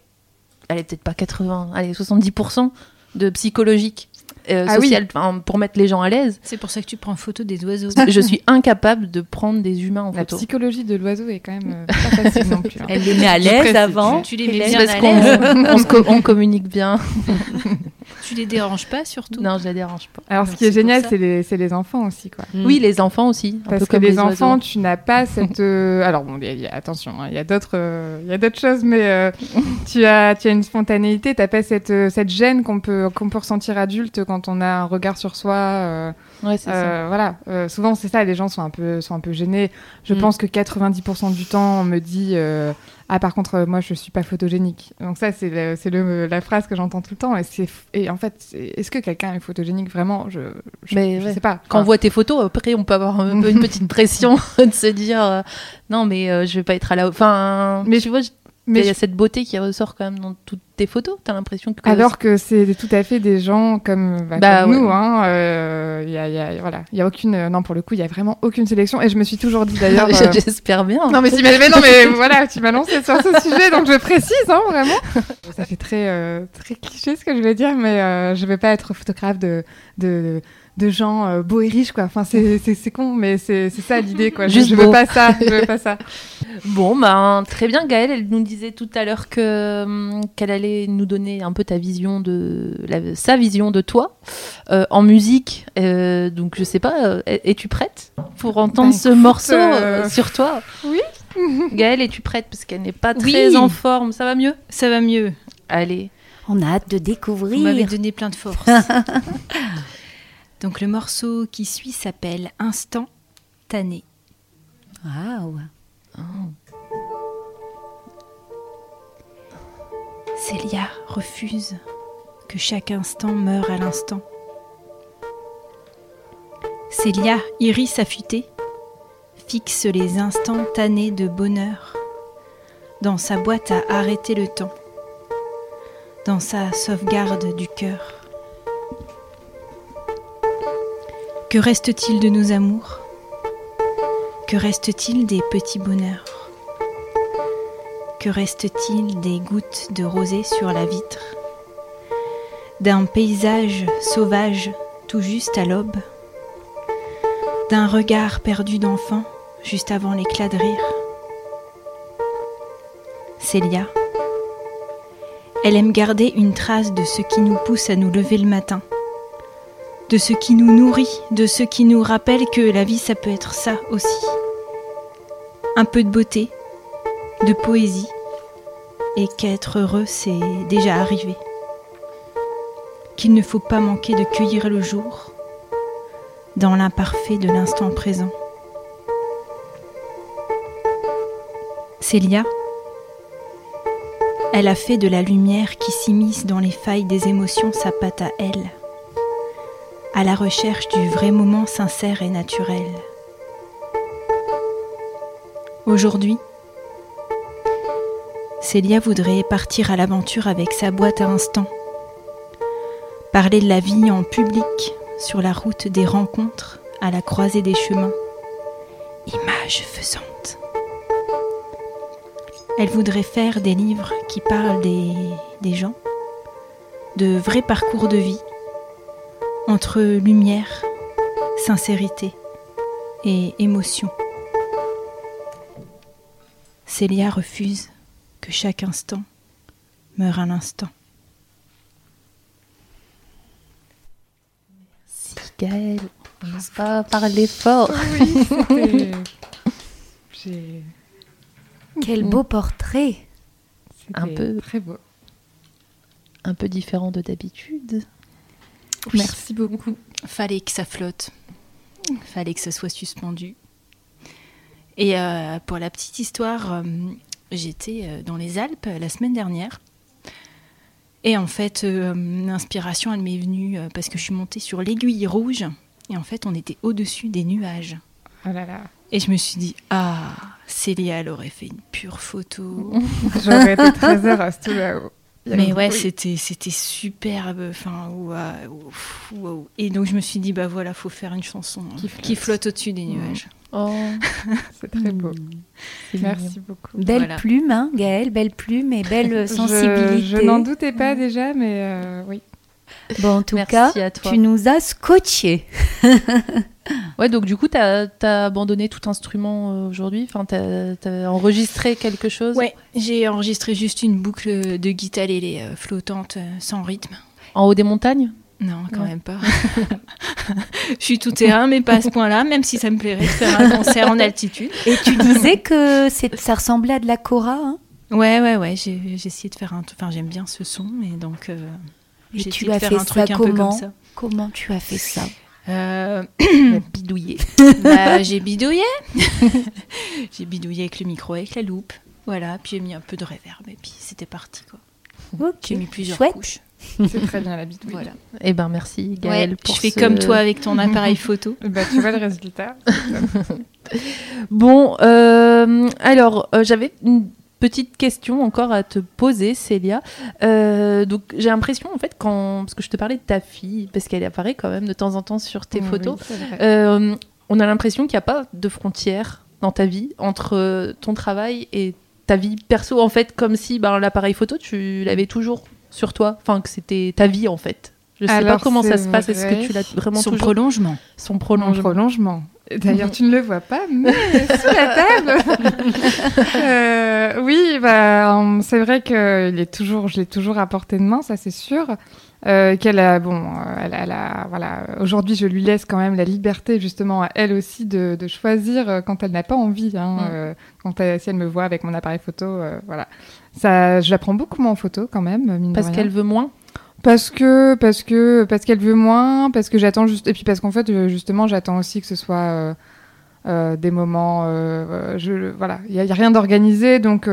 Elle est peut-être pas 80, allez, 70% de psychologique, euh, Ah oui. social, enfin, pour mettre les gens à l'aise. C'est pour ça que tu prends photo des oiseaux. je suis incapable de prendre des humains en la photo. psychologie de l'oiseau est quand même euh, pas facile non plus. hein. Elle les met à l'aise avant. Tu les mets bien Parce à qu'on l'aise. on on communique bien. Tu les déranges pas surtout. Non, je la dérange pas. Alors ce qui est génial, c'est les, c'est les enfants aussi. Quoi. Mm. Oui, les enfants aussi. Un Parce peu que comme les, les enfants, oiseaux. tu n'as pas cette. euh, Alors bon, il y a- y a- attention, hein, il y a d'autres, euh, il y a d'autres choses, mais euh, tu as, tu as une spontanéité. T'as pas cette, euh, cette gêne qu'on peut, qu'on peut ressentir adulte quand on a un regard sur soi. euh, Ouais, c'est ça. Euh, voilà, Euh, souvent c'est ça, les gens sont un peu, sont un peu gênés. Je Mm. pense que 90% du temps, on me dit euh, Ah, par contre, euh, moi je suis pas photogénique. Donc, ça, c'est le- c'est le- la phrase que j'entends tout le temps. Et, c'est et en fait, est-ce que quelqu'un est photogénique vraiment? Je, je, Mais je ouais. sais pas. Quand on voit tes photos, après, on peut avoir un peu une petite pression de se dire euh, non, mais euh, je vais pas être à la. Enfin, Mais tu vois, je- mais il y a cette beauté qui ressort quand même dans toutes tes photos. T'as l'impression que. alors que c'est tout à fait des gens comme, bah, Bah, comme ouais. nous. hein, euh, Il y a, il y a- voilà, il y a aucune. euh, non, pour le coup, il y a vraiment aucune sélection. Et je me suis toujours dit d'ailleurs. euh, J'espère bien. Non mais, si- mais- mais non mais voilà, tu m'as lancé sur ce sujet donc je précise hein, vraiment. Ça fait très euh, très cliché ce que je vais dire mais euh, je vais pas être photographe de de, de gens euh, beaux et riches quoi. Enfin c'est c'est c'est con mais c'est c'est ça l'idée quoi. Je, Juste je veux pas ça, je veux pas ça. Bon, ben, très bien, Gaëlle. Elle nous disait tout à l'heure que hum, qu'elle allait nous donner un peu ta vision de la- sa vision de toi euh, en musique. Euh, donc, je sais pas, euh, es-tu prête pour entendre Bah, ce écoute, morceau sur toi? oui. Gaëlle, es-tu prête? Parce qu'elle n'est pas Oui. très en forme. Ça va mieux? Ça va mieux. Allez. On a hâte de Vous m'avez découvrir. donné plein de force. Donc le morceau qui suit s'appelle Instant tanné. Waouh. Célia refuse que chaque instant meure à l'instant. Célia, iris affûté, fixe les instants tannés de bonheur dans sa boîte à arrêter le temps, dans sa sauvegarde du cœur. Que reste-t-il de nos amours? Que reste-t-il des petits bonheurs? Que reste-t-il des gouttes de rosée sur la vitre? D'un paysage sauvage tout juste à l'aube? D'un regard perdu d'enfant juste avant l'éclat de rire? Célia. Elle aime garder une trace de ce qui nous pousse à nous lever le matin, de ce qui nous nourrit, de ce qui nous rappelle que la vie ça peut être ça aussi. Un peu de beauté, de poésie et qu'être heureux c'est déjà arrivé. Qu'il ne faut pas manquer de cueillir le jour dans l'imparfait de l'instant présent. Célia, elle a fait de la lumière qui s'immisce dans les failles des émotions sa patte à elle, à la recherche du vrai moment sincère et naturel. Aujourd'hui, Célia voudrait partir à l'aventure avec sa boîte à instant. Parler de la vie en public, sur la route des rencontres, à la croisée des chemins. Image faisante. Elle voudrait faire des livres qui parlent des, des gens, de vrais parcours de vie, entre lumière, sincérité et émotion. Célia refuse que chaque instant meure un instant. Si, Gaëlle, on n'a pas parlé fort. Oui, Quel beau portrait. c'était Un peu. très beau. Un peu différent de d'habitude. Merci beaucoup. Fallait que ça flotte. Fallait que ça soit suspendu. Et euh, pour la petite histoire, euh, j'étais euh, dans les Alpes la semaine dernière. Et en fait, euh, l'inspiration, elle m'est venue parce que je suis montée sur l'aiguille rouge. Et en fait, on était au-dessus des nuages. Oh là là. Et je me suis dit, ah, Célia, elle aurait fait une pure photo. J'aurais été très heureuse tout là-haut. Mais ouais, oui. c'était c'était superbe. Enfin, waouh, waouh. Et donc je me suis dit bah voilà, faut faire une chanson hein, Qui qui, flotte. au-dessus des nuages. Oh, C'est très beau. Merci beaucoup. Belle Voilà. plume, hein, Gaëlle, belle plume et belle sensibilité. Je, n'en doutais pas déjà, mais euh, oui. Bon, en tout Merci cas, tu nous as scotché. Ouais, donc du coup, tu as, abandonné tout instrument euh, aujourd'hui? Enfin, tu as, enregistré quelque chose? Ouais, j'ai enregistré juste une boucle de guitare lélé euh, flottante euh, sans rythme. En haut des montagnes? Non, quand Ouais. même pas. je suis tout terrain, mais pas à ce point-là, même si ça me plairait de faire un concert en altitude. Et tu disais que ça ressemblait à de la cora. hein? Ouais, ouais, ouais, j'ai essayé de faire un truc. Enfin, j'aime bien ce son, et donc euh, Et j'ai tu de as faire fait un truc ça un peu comment? comme ça. Comment tu as fait ça? Euh, Bidouillé. Bah, j'ai bidouillé. j'ai bidouillé avec le micro, avec la loupe. Voilà, puis j'ai mis un peu de reverb et puis c'était parti quoi. J'ai mis plusieurs chouette. couches. C'est très bien la oui. Voilà. Eh ben merci Gaëlle Ouais, pour je fais ce- comme toi avec ton appareil photo. Bah, tu vois le résultat. Bon, euh, alors euh, j'avais une petite question encore à te poser, Célia. Euh, donc j'ai l'impression en fait quand parce que je te parlais de ta fille parce qu'elle apparaît quand même de temps en temps sur tes photos. Euh, on a l'impression qu'il n'y a pas de frontière dans ta vie entre euh, ton travail et ta vie perso en fait comme si ben, l'appareil photo tu l'avais toujours sur toi, enfin que c'était ta vie en fait. Je sais Alors, pas comment ça se passe. Est-ce que tu l'as vraiment Son toujours prolongement. son Mon prolongement prolongement. Et D'ailleurs, tu ne le vois pas, mais sous la table. Euh, oui, bah, c'est vrai que il est toujours, je l'ai toujours à portée de main, ça c'est sûr. Euh, qu'elle a, bon, euh, elle, elle a, voilà. Aujourd'hui, je lui laisse quand même la liberté, justement, à elle aussi de, de choisir quand elle n'a pas envie. Hein, Mm. euh, quand elle, si elle me voit avec mon appareil photo, voilà. Ça, je la prends beaucoup moins en photo quand même, mine parce qu'elle veut moins. Parce que parce que parce qu'elle veut moins, parce que j'attends juste et puis parce qu'en fait euh, justement j'attends aussi que ce soit euh, euh, des moments, euh, je voilà, il y, a- rien d'organisé donc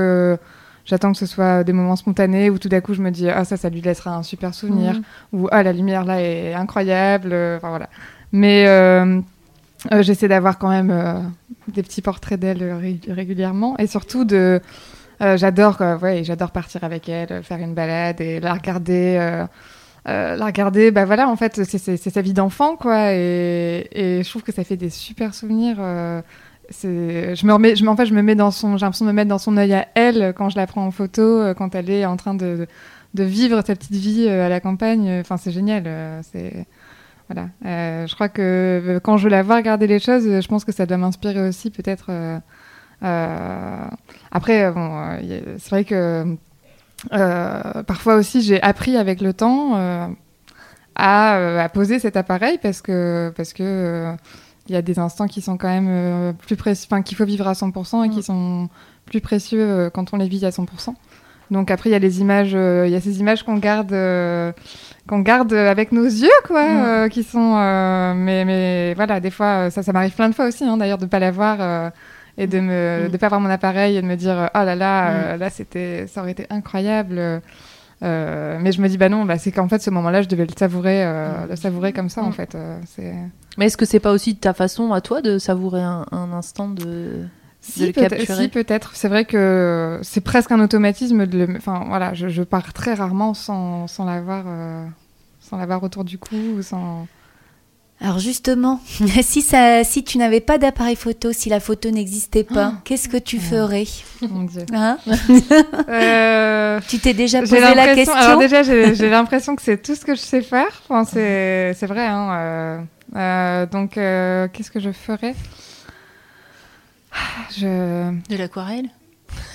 j'attends que ce soit des moments spontanés où tout d'un coup je me dis ah ça ça lui laissera un super souvenir Mhm. ou ah la lumière là est incroyable, enfin voilà. Mais j'essaie d'avoir quand même des petits portraits d'elle ré- régulièrement et surtout de j'adore quoi, ouais, j'adore partir avec elle, euh, faire une balade et la regarder euh, euh, la regarder. Bah voilà en fait c'est sa vie d'enfant quoi et, et je trouve que ça fait des super souvenirs euh, je me remets je en fait je me mets dans son j'ai l'impression de me mettre dans son œil à elle quand je la prends en photo euh, quand elle est en train de de vivre sa petite vie euh, à la campagne. Enfin c'est génial euh, c'est voilà. Euh, je crois que euh, quand je la vois regarder les choses euh, je pense que ça doit m'inspirer aussi peut-être euh, euh, après euh, bon euh, c'est vrai que euh, parfois aussi, j'ai appris avec le temps à, à poser cet appareil parce que parce que il y a des instants qui sont quand même plus précieux, enfin qu'il faut vivre à 100% et qui Mm. sont plus précieux quand on les vit à 100%. Donc après, il y a les images, il y a ces images qu'on garde, qu'on garde avec nos yeux, quoi, Mm. euh, qui sont. euh, mais mais voilà, des fois, ça, ça m'arrive plein de fois aussi, hein, d'ailleurs, de pas l'avoir. euh, et de me Mm. de pas avoir mon appareil et de me dire oh là là euh, là c'était ça aurait été incroyable Euh, mais je me dis bah non bah c'est qu'en fait ce moment-là je devais le savourer euh, le savourer comme ça en Mm. fait euh, c'est Mais est-ce que c'est pas aussi ta façon à toi de savourer un, un instant de si peut-être si, peut-être c'est vrai que c'est presque un automatisme de le enfin voilà je, je pars très rarement sans sans l'avoir euh, sans l'avoir autour du cou sans Alors justement, si, ça, si tu n'avais pas d'appareil photo, si la photo n'existait pas, qu'est-ce que tu ferais mon dieu. Hein Euh, Tu t'es déjà posé la question Alors déjà, j'ai l'impression que c'est tout ce que je sais faire. Enfin, c'est c'est vrai. Hein, euh, euh, donc, euh, qu'est-ce que je ferais? Ah, je... De l'aquarelle?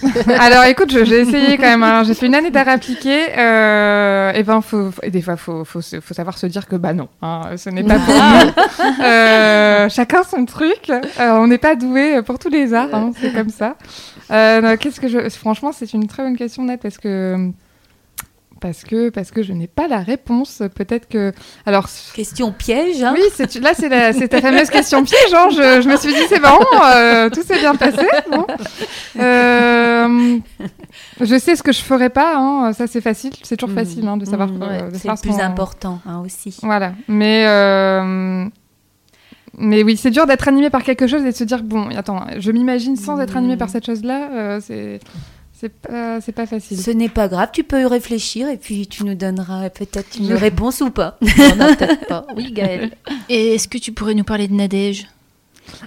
Alors, écoute, j'ai essayé quand même. Alors, j'ai fait une année d'art appliqué. Euh, et ben, faut, des fois, faut, faut, faut savoir se dire que bah non, hein, ce n'est pas pour nous. Euh, chacun son truc. Euh, on n'est pas doué pour tous les arts. hein, c'est comme ça. Euh, qu'est-ce que je Franchement, c'est une très bonne question, Nette, parce que parce que parce que je n'ai pas la réponse. Peut-être que alors Question piège. Hein oui, c'est là c'est la c'est ta fameuse question piège. Hein. Je, je me suis dit c'est marrant, euh, tout s'est bien passé. Bon. Euh, je sais ce que je ferais pas. Hein. Ça c'est facile, c'est toujours Mm. facile de savoir Mm, euh, ouais, de c'est le plus important hein, aussi. Voilà, mais euh, mais oui, c'est dur d'être animé par quelque chose et de se dire bon, attends, je m'imagine sans être animé Mm. par cette chose-là, euh, c'est c'est pas c'est pas facile. Ce n'est pas grave, tu peux y réfléchir et puis tu nous donneras peut-être une réponse ou pas. On a peut-être pas. Oui, Gaëlle. Et est-ce que tu pourrais nous parler de Nadège?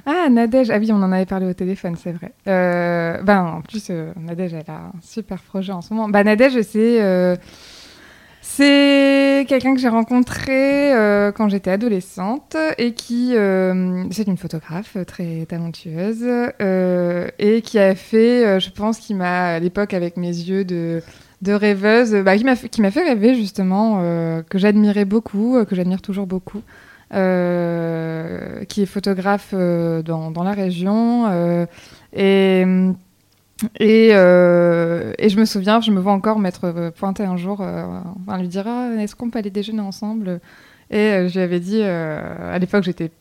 Ah, Nadège, ah oui, on en avait parlé au téléphone, c'est vrai. Euh, ben, en plus, euh, Nadège, elle a un super projet en ce moment. Bah, Nadège, c'est euh, c'est quelqu'un que j'ai rencontré euh, quand j'étais adolescente et qui, euh, c'est une photographe très talentueuse euh, et qui a fait, je pense, qui m'a à l'époque avec mes yeux de de rêveuse, bah, qui m'a fait, rêver justement, que j'admirais beaucoup, que j'admire toujours beaucoup qui est photographe dans, dans la région. et, et, euh, et je me souviens, je me vois encore m'être euh, pointée un jour, euh, enfin, lui dire Ah, Est-ce qu'on peut aller déjeuner ensemble? Et euh, je lui avais dit, à l'époque, j'étais.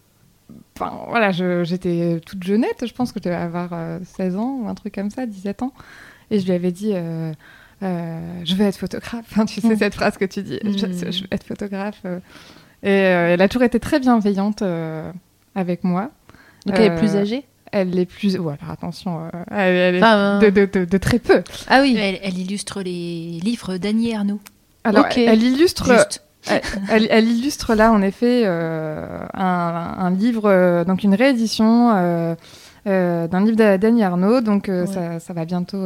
Enfin, voilà, je- toute jeunette, je pense que je devais avoir euh, 16 ans ou un truc comme ça, 17 ans. Et je lui avais dit Je veux être photographe. Enfin, tu sais, Mm. cette phrase que tu dis Je, Mm. je veux être photographe. Et elle a toujours été très bienveillante avec moi. Donc elle est plus âgée? Elle est plus. Ou alors attention, euh, elle, elle est Enfin, de, de- de- de très peu. Ah oui. elle, elle illustre les livres d'Annie Ernaux. Alors, Ok. elle, elle illustre. Juste. Elle, elle illustre là, en effet, euh, un, un livre, euh, donc une réédition euh, euh, d'un livre d'A- d'Annie Arnaud. Donc, euh, Ouais. ça, ça va bientôt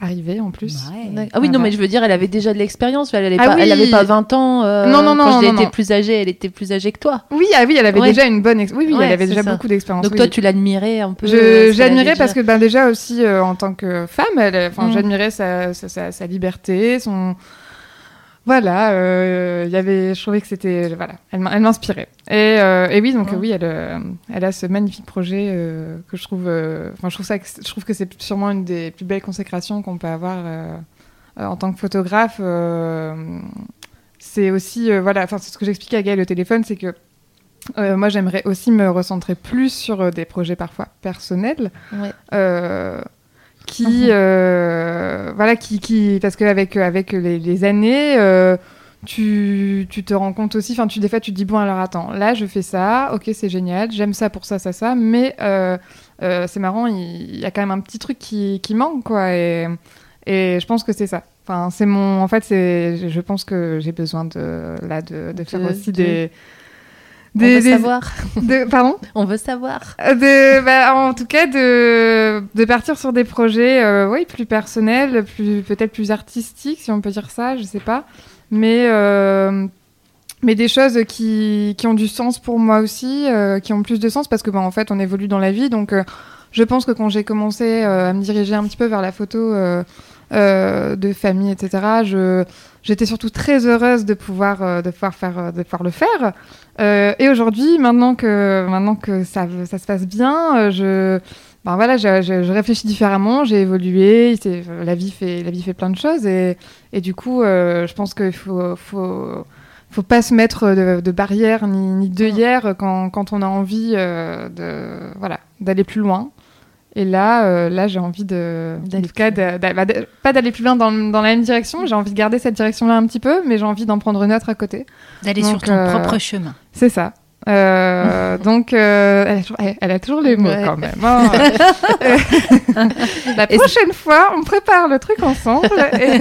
arriver en plus. Ouais. Ah oui, non, Voilà. mais je veux dire, elle avait déjà de l'expérience. Elle, avait Ah pas, elle oui. avait pas 20 ans. euh, Non, non, non, Quand elle non, était non. plus âgée, elle était plus âgée que toi. Oui, ah oui, elle avait Ouais. déjà une bonne. Oui, oui, Ouais, elle avait déjà ça. beaucoup d'expérience. Donc oui. toi, tu l'admirais un peu. J'admirais parce que déjà. ben, déjà aussi euh, en tant que femme, enfin, Mm. j'admirais sa, sa, sa- sa liberté, son voilà, euh, il y avait, je trouvais que c'était voilà, elle, m'in- elle m'inspirait. Et, euh, et oui, donc Ouais. oui, elle, euh, elle a ce magnifique projet euh, que je trouve, enfin je trouve ça, que c'est- je trouve que c'est sûrement une des plus belles consécrations qu'on peut avoir en tant que photographe. c'est aussi voilà, enfin c'est ce que j'expliquais à Gaëlle au téléphone, c'est que euh, moi, j'aimerais aussi me recentrer plus sur euh, des projets parfois personnels, Ouais. euh, qui, Mhm. euh, voilà, qui, qui, parce qu'avec avec les, les années, euh, tu, tu te rends compte aussi, enfin, tu des fois, tu te dis bon, alors attends, là, je fais ça, ok, c'est génial, j'aime ça pour ça, ça, ça, mais euh, euh, c'est marrant, il, y a quand même un petit truc qui, qui manque, quoi, et, et je pense que c'est ça. Enfin, c'est mon, en fait, c'est, je- pense que j'ai besoin de, là, de, de faire aussi de- des, On veut des- savoir. de- pardon On veut savoir. De, bah, en tout cas, de, de partir sur des projets euh, oui, plus personnels, plus, peut-être plus artistiques, si on peut dire ça, je sais pas. Mais, euh, mais des choses qui, qui ont du sens pour moi aussi, euh, qui ont plus de sens, parce que bah, en fait, on évolue dans la vie. Donc, je pense que quand j'ai commencé à me diriger un petit peu vers la photo de famille, etc., je, j'étais surtout très heureuse de pouvoir, euh, de pouvoir, faire, de pouvoir le faire. Euh, et aujourd'hui, maintenant que, maintenant que ça, ça se passe bien, euh, je, ben voilà, je, je- je réfléchis différemment, j'ai évolué, la vie fait, la vie fait plein de choses et, et du coup, euh, je pense qu'il faut, faut, faut pas se mettre de, de barrières ni, ni d'œillères quand, quand on a envie euh, de, voilà, d'aller plus loin. Et là, euh, là, j'ai envie de, en tout cas, de- bah, de- pas d'aller plus loin dans, dans la même direction. J'ai envie de garder cette direction-là un petit peu, mais j'ai envie d'en prendre une autre à côté. D'aller sur ton euh, propre chemin. C'est ça. Euh, donc, elle, a toujours, elle- elle a toujours les mots Ouais. quand même. hein. La prochaine fois, on prépare le truc ensemble. et-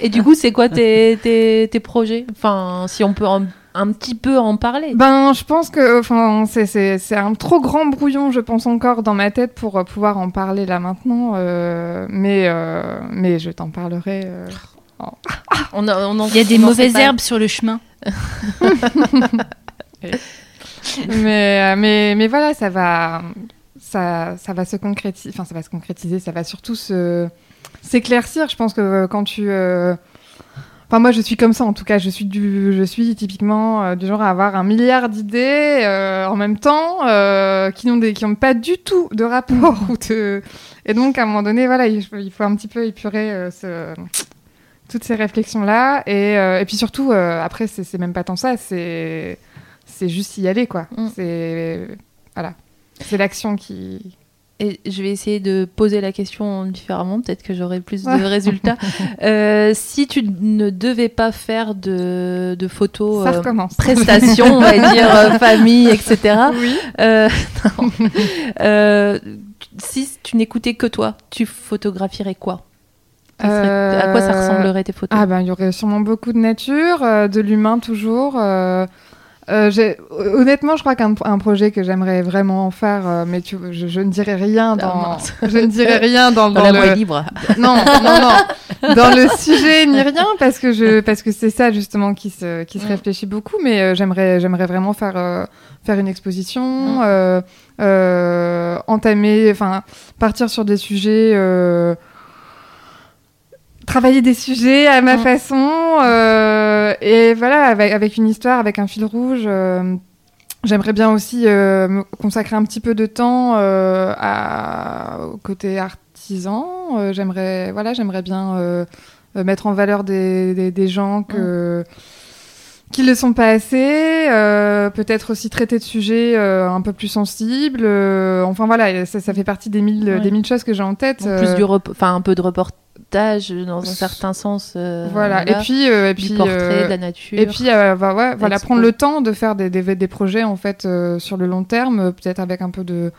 Et du coup, c'est quoi tes, tes, tes projets? Enfin, si on peut en- un petit peu en parler. Ben, je pense que enfin, c'est- un trop grand brouillon, je pense encore dans ma tête pour euh, pouvoir en parler là maintenant. euh, mais, euh, mais je t'en parlerai. euh. On a- on en- Il y a des mauvaises herbes sur le chemin. mais, mais, mais voilà, ça va, ça, ça va se concrétiser. Enfin, ça va se concrétiser. Ça va surtout se s'éclaircir. Je pense que quand tu euh, Enfin, moi, je suis comme ça, en tout cas. Je suis, du, je suis typiquement euh, du genre à avoir un milliard d'idées euh, en même temps euh, qui n'ont qui pas du tout de rapport. ou de... Et donc, à un moment donné, voilà, il faut, il faut un petit peu épurer ce... toutes ces réflexions-là. Et, et puis surtout, après, c'est même pas tant ça, c'est juste y aller, quoi. Mm. C'est voilà, c'est l'action qui. Et je vais essayer de poser la question différemment, peut-être que j'aurai plus de résultats. Euh, si tu ne devais pas faire de, de photos euh, prestations, on va dire euh, famille, etc. Oui. Euh, si tu n'écoutais que toi, tu photographierais quoi? Serait- À quoi ça ressemblerait tes photos? Ah ben, il y aurait sûrement beaucoup de nature, de l'humain toujours. Euh, euh, honnêtement, je crois qu'un un projet que j'aimerais vraiment faire, euh, mais tu, je, je ne dirais rien Ah, dans, je ne dirais rien dans, Dans dans la le, libre. non, non, non, dans le sujet ni rien parce que je, parce que c'est ça justement qui se, qui se Mm. réfléchit beaucoup, mais euh, j'aimerais, j'aimerais vraiment faire, euh, faire une exposition, Mm. euh, euh, entamer, enfin, partir sur des sujets. Travailler des sujets à ma Mm. façon euh, et voilà avec, avec une histoire avec un fil rouge euh, j'aimerais bien aussi euh, me consacrer un petit peu de temps euh, à, au côté artisan Euh, j'aimerais voilà j'aimerais bien euh, mettre en valeur des, des, des gens que qui ne le sont pas assez, euh, peut-être aussi traiter de sujets euh, un peu plus sensibles. euh, enfin voilà, ça, ça fait partie des mille, Ouais. des mille choses que j'ai en tête. Donc, plus du enfin un peu de reportage dans un certain sens. euh, Voilà, et puis, euh, et du puis, portrait, euh, de la nature. et puis bah ouais, voilà, prendre le temps de faire des, des, des projets en fait euh, sur le long terme, euh, peut-être avec un peu de,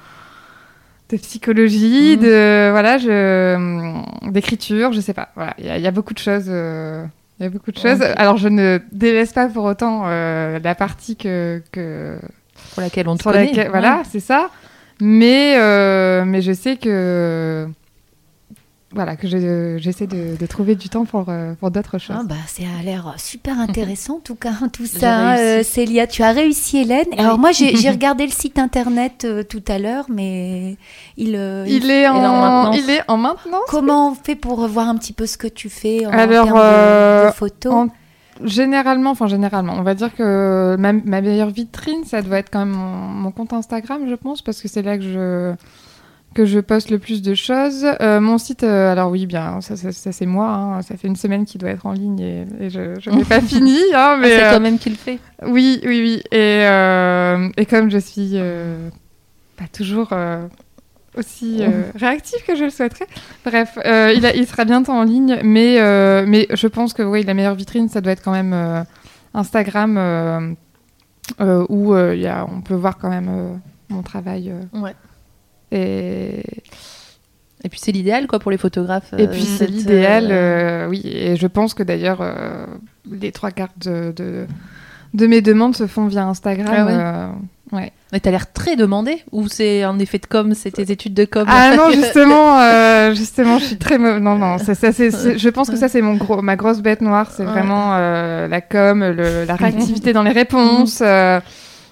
de psychologie, Mhm. de voilà, je, hum, d'écriture, je sais pas. Voilà, il y, y a beaucoup de choses. il y a beaucoup de choses. Ok. Alors, je ne délaisse pas pour autant la partie que, que pour laquelle on te connaît. laquelle- ouais. voilà, c'est ça. Mais, mais je sais que voilà que je- j'essaie de, de trouver du temps pour, euh, pour d'autres choses. Ah bah, ça a l'air super intéressant en tout cas, tout J'ai ça. euh, Célia, tu as réussi Hélène. Oui. Alors moi j'ai regardé le site internet euh, tout à l'heure, mais il, euh, il- il, est en maintenance. il est en maintenance. comment on fait pour voir un petit peu ce que tu fais en Alors, termes de- de, photos en- Généralement, enfin généralement, on va dire que ma, ma meilleure vitrine, ça doit être quand même mon, mon compte Instagram, je pense, parce que c'est là que je que je poste le plus de choses. Euh, mon site, euh, alors oui, bien, ça, ça, ça, c'est moi. hein, ça fait une semaine qu'il doit être en ligne et, et je, n'ai pas fini. hein, Ah, mais c'est euh, toi-même qui le fais. oui, oui, oui. Et, et comme je suis pas toujours aussi euh, réactive que je le souhaiterais, bref, euh, il, a- il sera bientôt en ligne. Mais, euh, mais je pense que oui, la meilleure vitrine, ça doit être quand même Instagram, où y a, on peut voir quand même mon travail. Ouais. Et, Et puis c'est l'idéal quoi pour les photographes. et euh, puis c'est cette, l'idéal, euh, euh, oui. Et je pense que d'ailleurs, euh, les trois quarts de, de, de mes demandes se font via Instagram. Ah ouais. euh, ouais. Mais t'as l'air très demandé ou c'est un effet de com, c'est tes études de com Ah non, justement, euh, justement, je suis très mau- non non, ça, ça, je pense que ça c'est mon gros ma grosse bête noire, c'est Ouais. vraiment euh, la com, le- la réactivité dans les réponses. euh,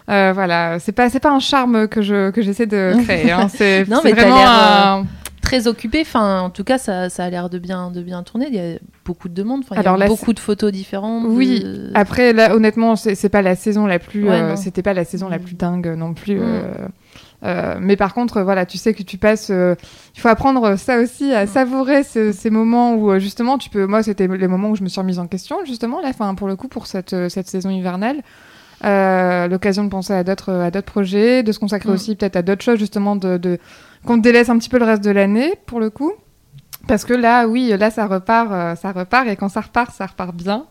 euh, voilà, c'est pas c'est pas un charme que je que j'essaie de créer. hein, C'est Non, mais vraiment un- très occupé. Enfin, en tout cas, ça, ça a l'air de bien, de bien tourner. Il y a beaucoup de demandes. Enfin, il y Alors a beaucoup de photos différentes. Oui. de- Après, là, honnêtement, c'est pas la saison la plus. Ouais, euh. C'était pas la saison la Mm. plus dingue non plus. Mm. euh, euh, mais par contre, voilà, tu sais que tu passes. euh, il faut apprendre ça aussi, Mm. à savourer ce- ces moments où euh, justement, tu peux. Moi, c'était les moments où je me suis remise en question, justement, là, enfin, pour le coup, pour cette, euh, cette saison hivernale. Euh, L'occasion de penser à d'autres à d'autres projets, de se consacrer Mm. aussi peut-être à d'autres choses, justement, de, de qu'on délaisse un petit peu le reste de l'année, pour le coup. Parce que là, oui, là, ça repart, euh, ça repart, et quand ça repart, ça repart bien.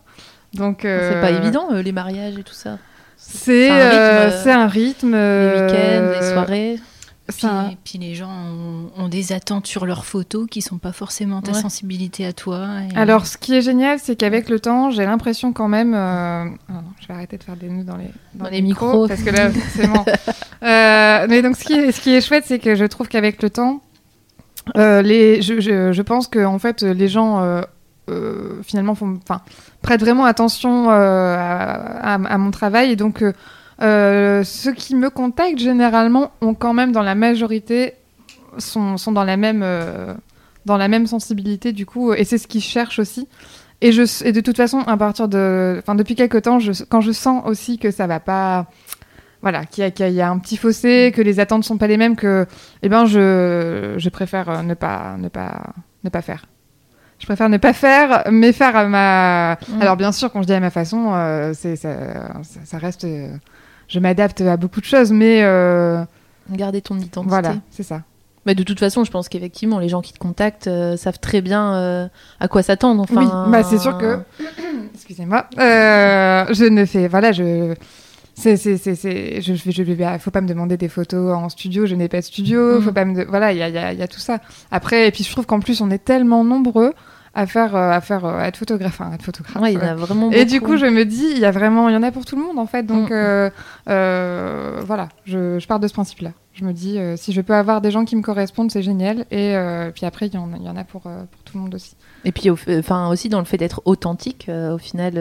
Donc, C'est pas euh, évident, euh, les mariages et tout ça. c'est C'est un euh, rythme, c'est un rythme. Les euh, week-ends, les soirées. Puis, puis les gens ont, ont des attentes sur leurs photos qui sont pas forcément ta Ouais. sensibilité à toi. et- Alors, ce qui est génial, c'est qu'avec le temps, j'ai l'impression quand même. euh, ah non, je vais arrêter de faire des nœuds dans les, Dans les micros. Parce que là, forcément. Euh, mais donc, ce qui est, ce qui est chouette, c'est que je trouve qu'avec le temps, euh, les, je, je, je pense que en fait, les gens. euh, euh, finalement font, prêtent vraiment attention à, à- à mon travail et donc euh, ceux qui me contactent généralement ont quand même dans la majorité sont, sont dans la même euh, dans la même sensibilité du coup et c'est ce qu'ils cherchent aussi et je et de toute façon à partir de enfin depuis quelques temps je, quand je sens aussi que ça va pas voilà qu'il y, a- qu'il y a un petit fossé que les attentes sont pas les mêmes que eh ben je je préfère euh, ne pas ne pas ne pas faire je préfère ne pas faire, mais faire à ma. Mm. Alors bien sûr, quand je dis à ma façon, euh, ça, ça, ça reste. euh, je m'adapte à beaucoup de choses, mais euh, Garder ton identité. voilà, c'est ça. Mais de toute façon, je pense qu'effectivement, les gens qui te contactent euh, savent très bien euh, à quoi s'attendre. Enfin, Oui, bah c'est sûr que. Excusez-moi. euh, je ne fais. Voilà, je. C'est, c'est, c'est, c'est- je, je, je, faut pas me demander des photos en studio, je n'ai pas de studio, faut pas me, de- voilà, il y a, y, a, il y a tout ça. Après, et puis je trouve qu'en plus, on est tellement nombreux à faire, euh, à faire, euh, à être photographe, à être photographe. Ouais, il y en a vraiment Et du coup, je me dis, il y a vraiment, il y en a pour tout le monde en fait. Donc, Mm. euh, voilà, je, je pars de ce principe-là. Je me dis, euh, si je peux avoir des gens qui me correspondent, c'est génial. Et euh, puis après, il y, en a- il y en a pour, pour tout le monde aussi. Et puis, au- enfin, aussi dans le fait d'être authentique, au final,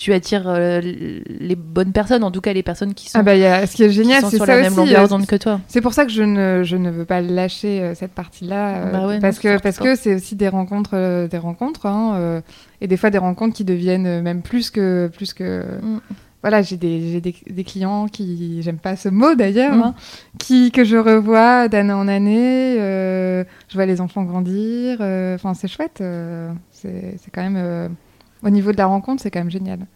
tu attires euh, les bonnes personnes, en tout cas les personnes qui sont, Ah bah, y a, ce qui est génial, c'est ça la même aussi. longueur euh, que toi. C'est pour ça que je ne, je ne veux pas lâcher euh, cette partie-là, Bah ouais, parce que parce que c'est aussi des rencontres, des rencontres, hein, et des fois des rencontres qui deviennent même plus que plus que. Mm. Voilà, j'ai des, j'ai des, des clients qui, j'aime pas ce mot d'ailleurs, Mm. hein, qui que je revois d'année en année. euh, je vois les enfants grandir. euh, Enfin, c'est chouette. euh, c'est c'est quand même au niveau de la rencontre, c'est quand même génial.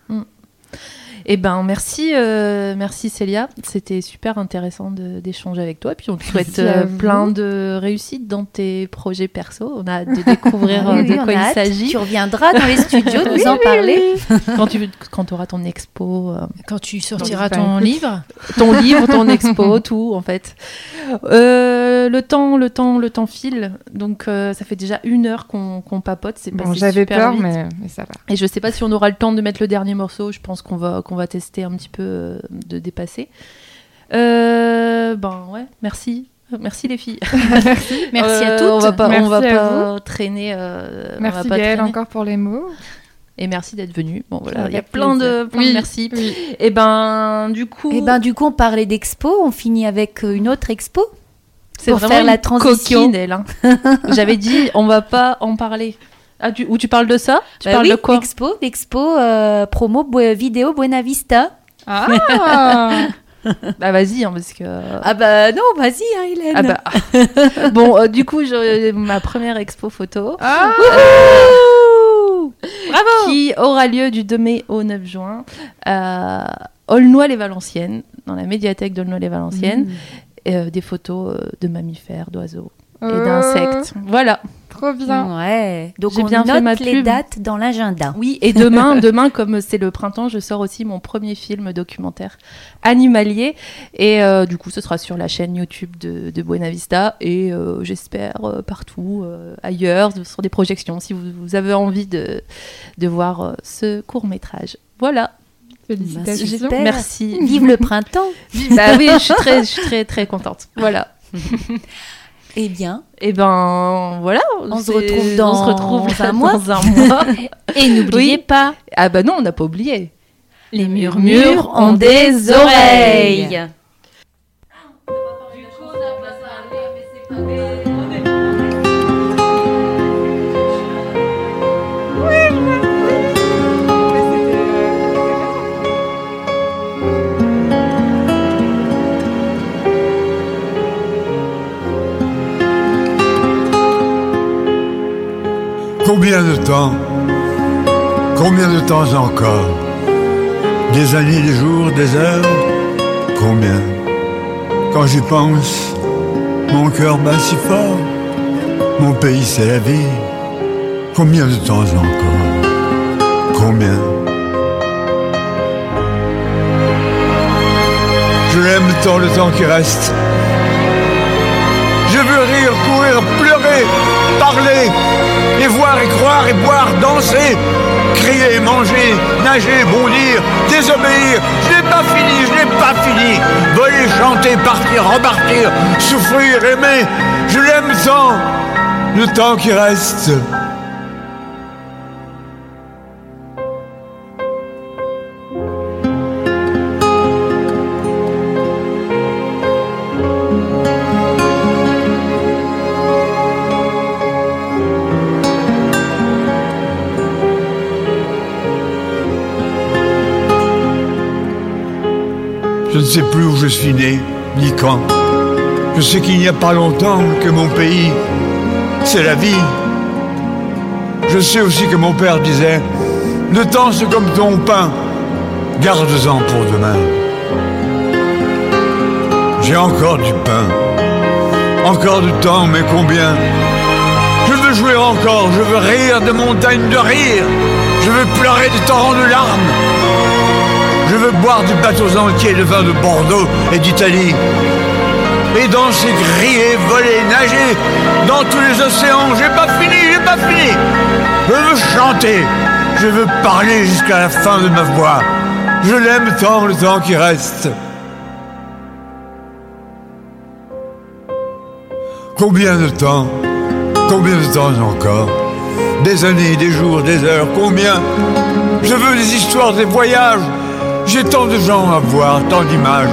Eh ben, merci, euh, merci Célia. C'était super intéressant d'échanger avec toi. Puis on te souhaite euh, plein de réussites dans tes projets perso. On a hâte de découvrir euh, Oui, de oui, quoi il s'agit. Tu reviendras dans les studios nous en parler. Quand tu quand auras ton expo, euh, Quand tu sortiras ton livre, ton livre, ton expo, tout en fait. Euh, le temps, le temps, le temps file. Donc euh, ça fait déjà une heure qu'on papote. C'est Bon, j'avais peur, vite. mais, mais ça va. Et je sais pas si on aura le temps de mettre le dernier morceau. Je pense qu'on va, qu'on va tester un petit peu euh, de dépasser. Euh, ben ouais, merci. Merci les filles. merci à Euh, toutes. On va pas, on va pas traîner. euh, on va Merci pas Gaëlle traîner. encore pour les mots. Et merci d'être venu. Bon voilà, il y a plein de, plein de Oui, merci. oui. Et ben du coup, Et ben du coup on parlait d'expo, on finit avec une autre expo. c'est pour vraiment faire la transition. coquine, elle. hein. J'avais dit, on va pas en parler. Ah, tu, ou tu parles de ça Tu Bah parles oui, de quoi L'expo, l'expo euh, promo vidéo Buena Vista. Ah Bah vas-y, hein, parce que. Ah bah non, vas-y hein, Hélène. Ah bah. bon, euh, du coup, je- ma première expo photo. Ah Bravo Qui aura lieu du 2 mai au 9 juin à Aulnoy-les-Valenciennes, dans la médiathèque d'Aulnoy-les-Valenciennes. Mmh. Euh, des photos euh, de mammifères, d'oiseaux et Oh, d'insectes. Voilà. Trop bien. Ouais. Donc on bien fait note ma les pub. dates dans l'agenda. Oui, et demain, demain, comme c'est le printemps, je sors aussi mon premier film documentaire animalier. Et euh, du coup, ce sera sur la chaîne YouTube de, de Buena Vista et euh, j'espère euh, partout euh, ailleurs, sur des projections, si vous, vous avez envie de, de voir euh, ce court métrage. Voilà. Félicitations. super. Merci. Vive le printemps. bah oui, je suis très, je suis très, très contente. Voilà. Eh bien, Et ben voilà. On se retrouve dans on se retrouve un mois. dans un mois. Et n'oubliez Oui. pas, ah bah non, on n'a pas oublié. les murmures ont des oreilles. Combien de temps Combien de temps encore Des années, des jours, des heures Combien Quand j'y pense, mon cœur bat si fort. Mon pays, c'est la vie. Combien de temps encore Combien Je l'aime tant le temps qui reste. Je veux rire, courir, pleurer, parler, et voir et croire et boire, danser, crier, manger, nager, bondir, désobéir. Je n'ai pas fini, je n'ai pas fini. Voler, chanter, partir, repartir, souffrir, aimer. Je l'aime tant, le temps qui reste. Ne sais plus où je suis né, ni quand. Je sais qu'il n'y a pas longtemps que mon pays, c'est la vie. Je sais aussi que mon père disait, le temps c'est comme ton pain, garde-en pour demain. J'ai encore du pain, encore du temps, mais combien? Je veux jouer encore, je veux rire de montagnes de rire, je veux pleurer des torrents de larmes. Boire du bateau entier de vin de Bordeaux et d'Italie. Et danser, griller, voler, nager dans tous les océans. J'ai pas fini, j'ai pas fini. Je veux chanter, je veux parler jusqu'à la fin de ma voix. Je l'aime tant le temps qui reste. Combien de temps Combien de temps encore? Des années, des jours, des heures, combien? Je veux des histoires, des voyages. J'ai tant de gens à voir, tant d'images.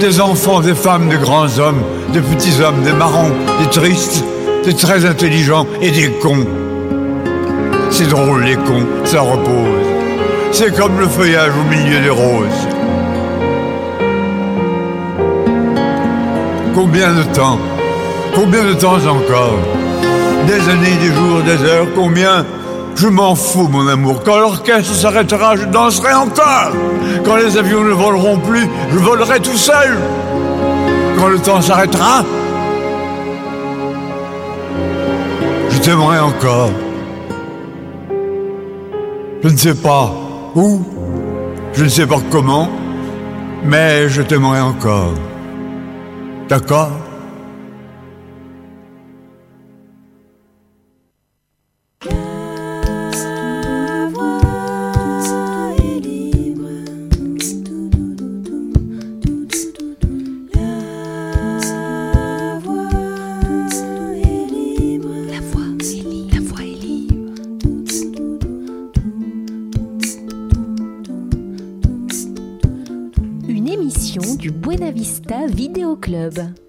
Des enfants, des femmes, des grands hommes, des petits hommes, des marrons, des tristes, des très intelligents et des cons. C'est drôle les cons, ça repose. C'est comme le feuillage au milieu des roses. Combien de temps Combien de temps encore? Des années, des jours, des heures, combien Je m'en fous, mon amour. Quand l'orchestre s'arrêtera, je danserai encore. Quand les avions ne voleront plus, je volerai tout seul. Quand le temps s'arrêtera, je t'aimerai encore. Je ne sais pas où, je ne sais pas comment, mais je t'aimerai encore. D'accord? Club.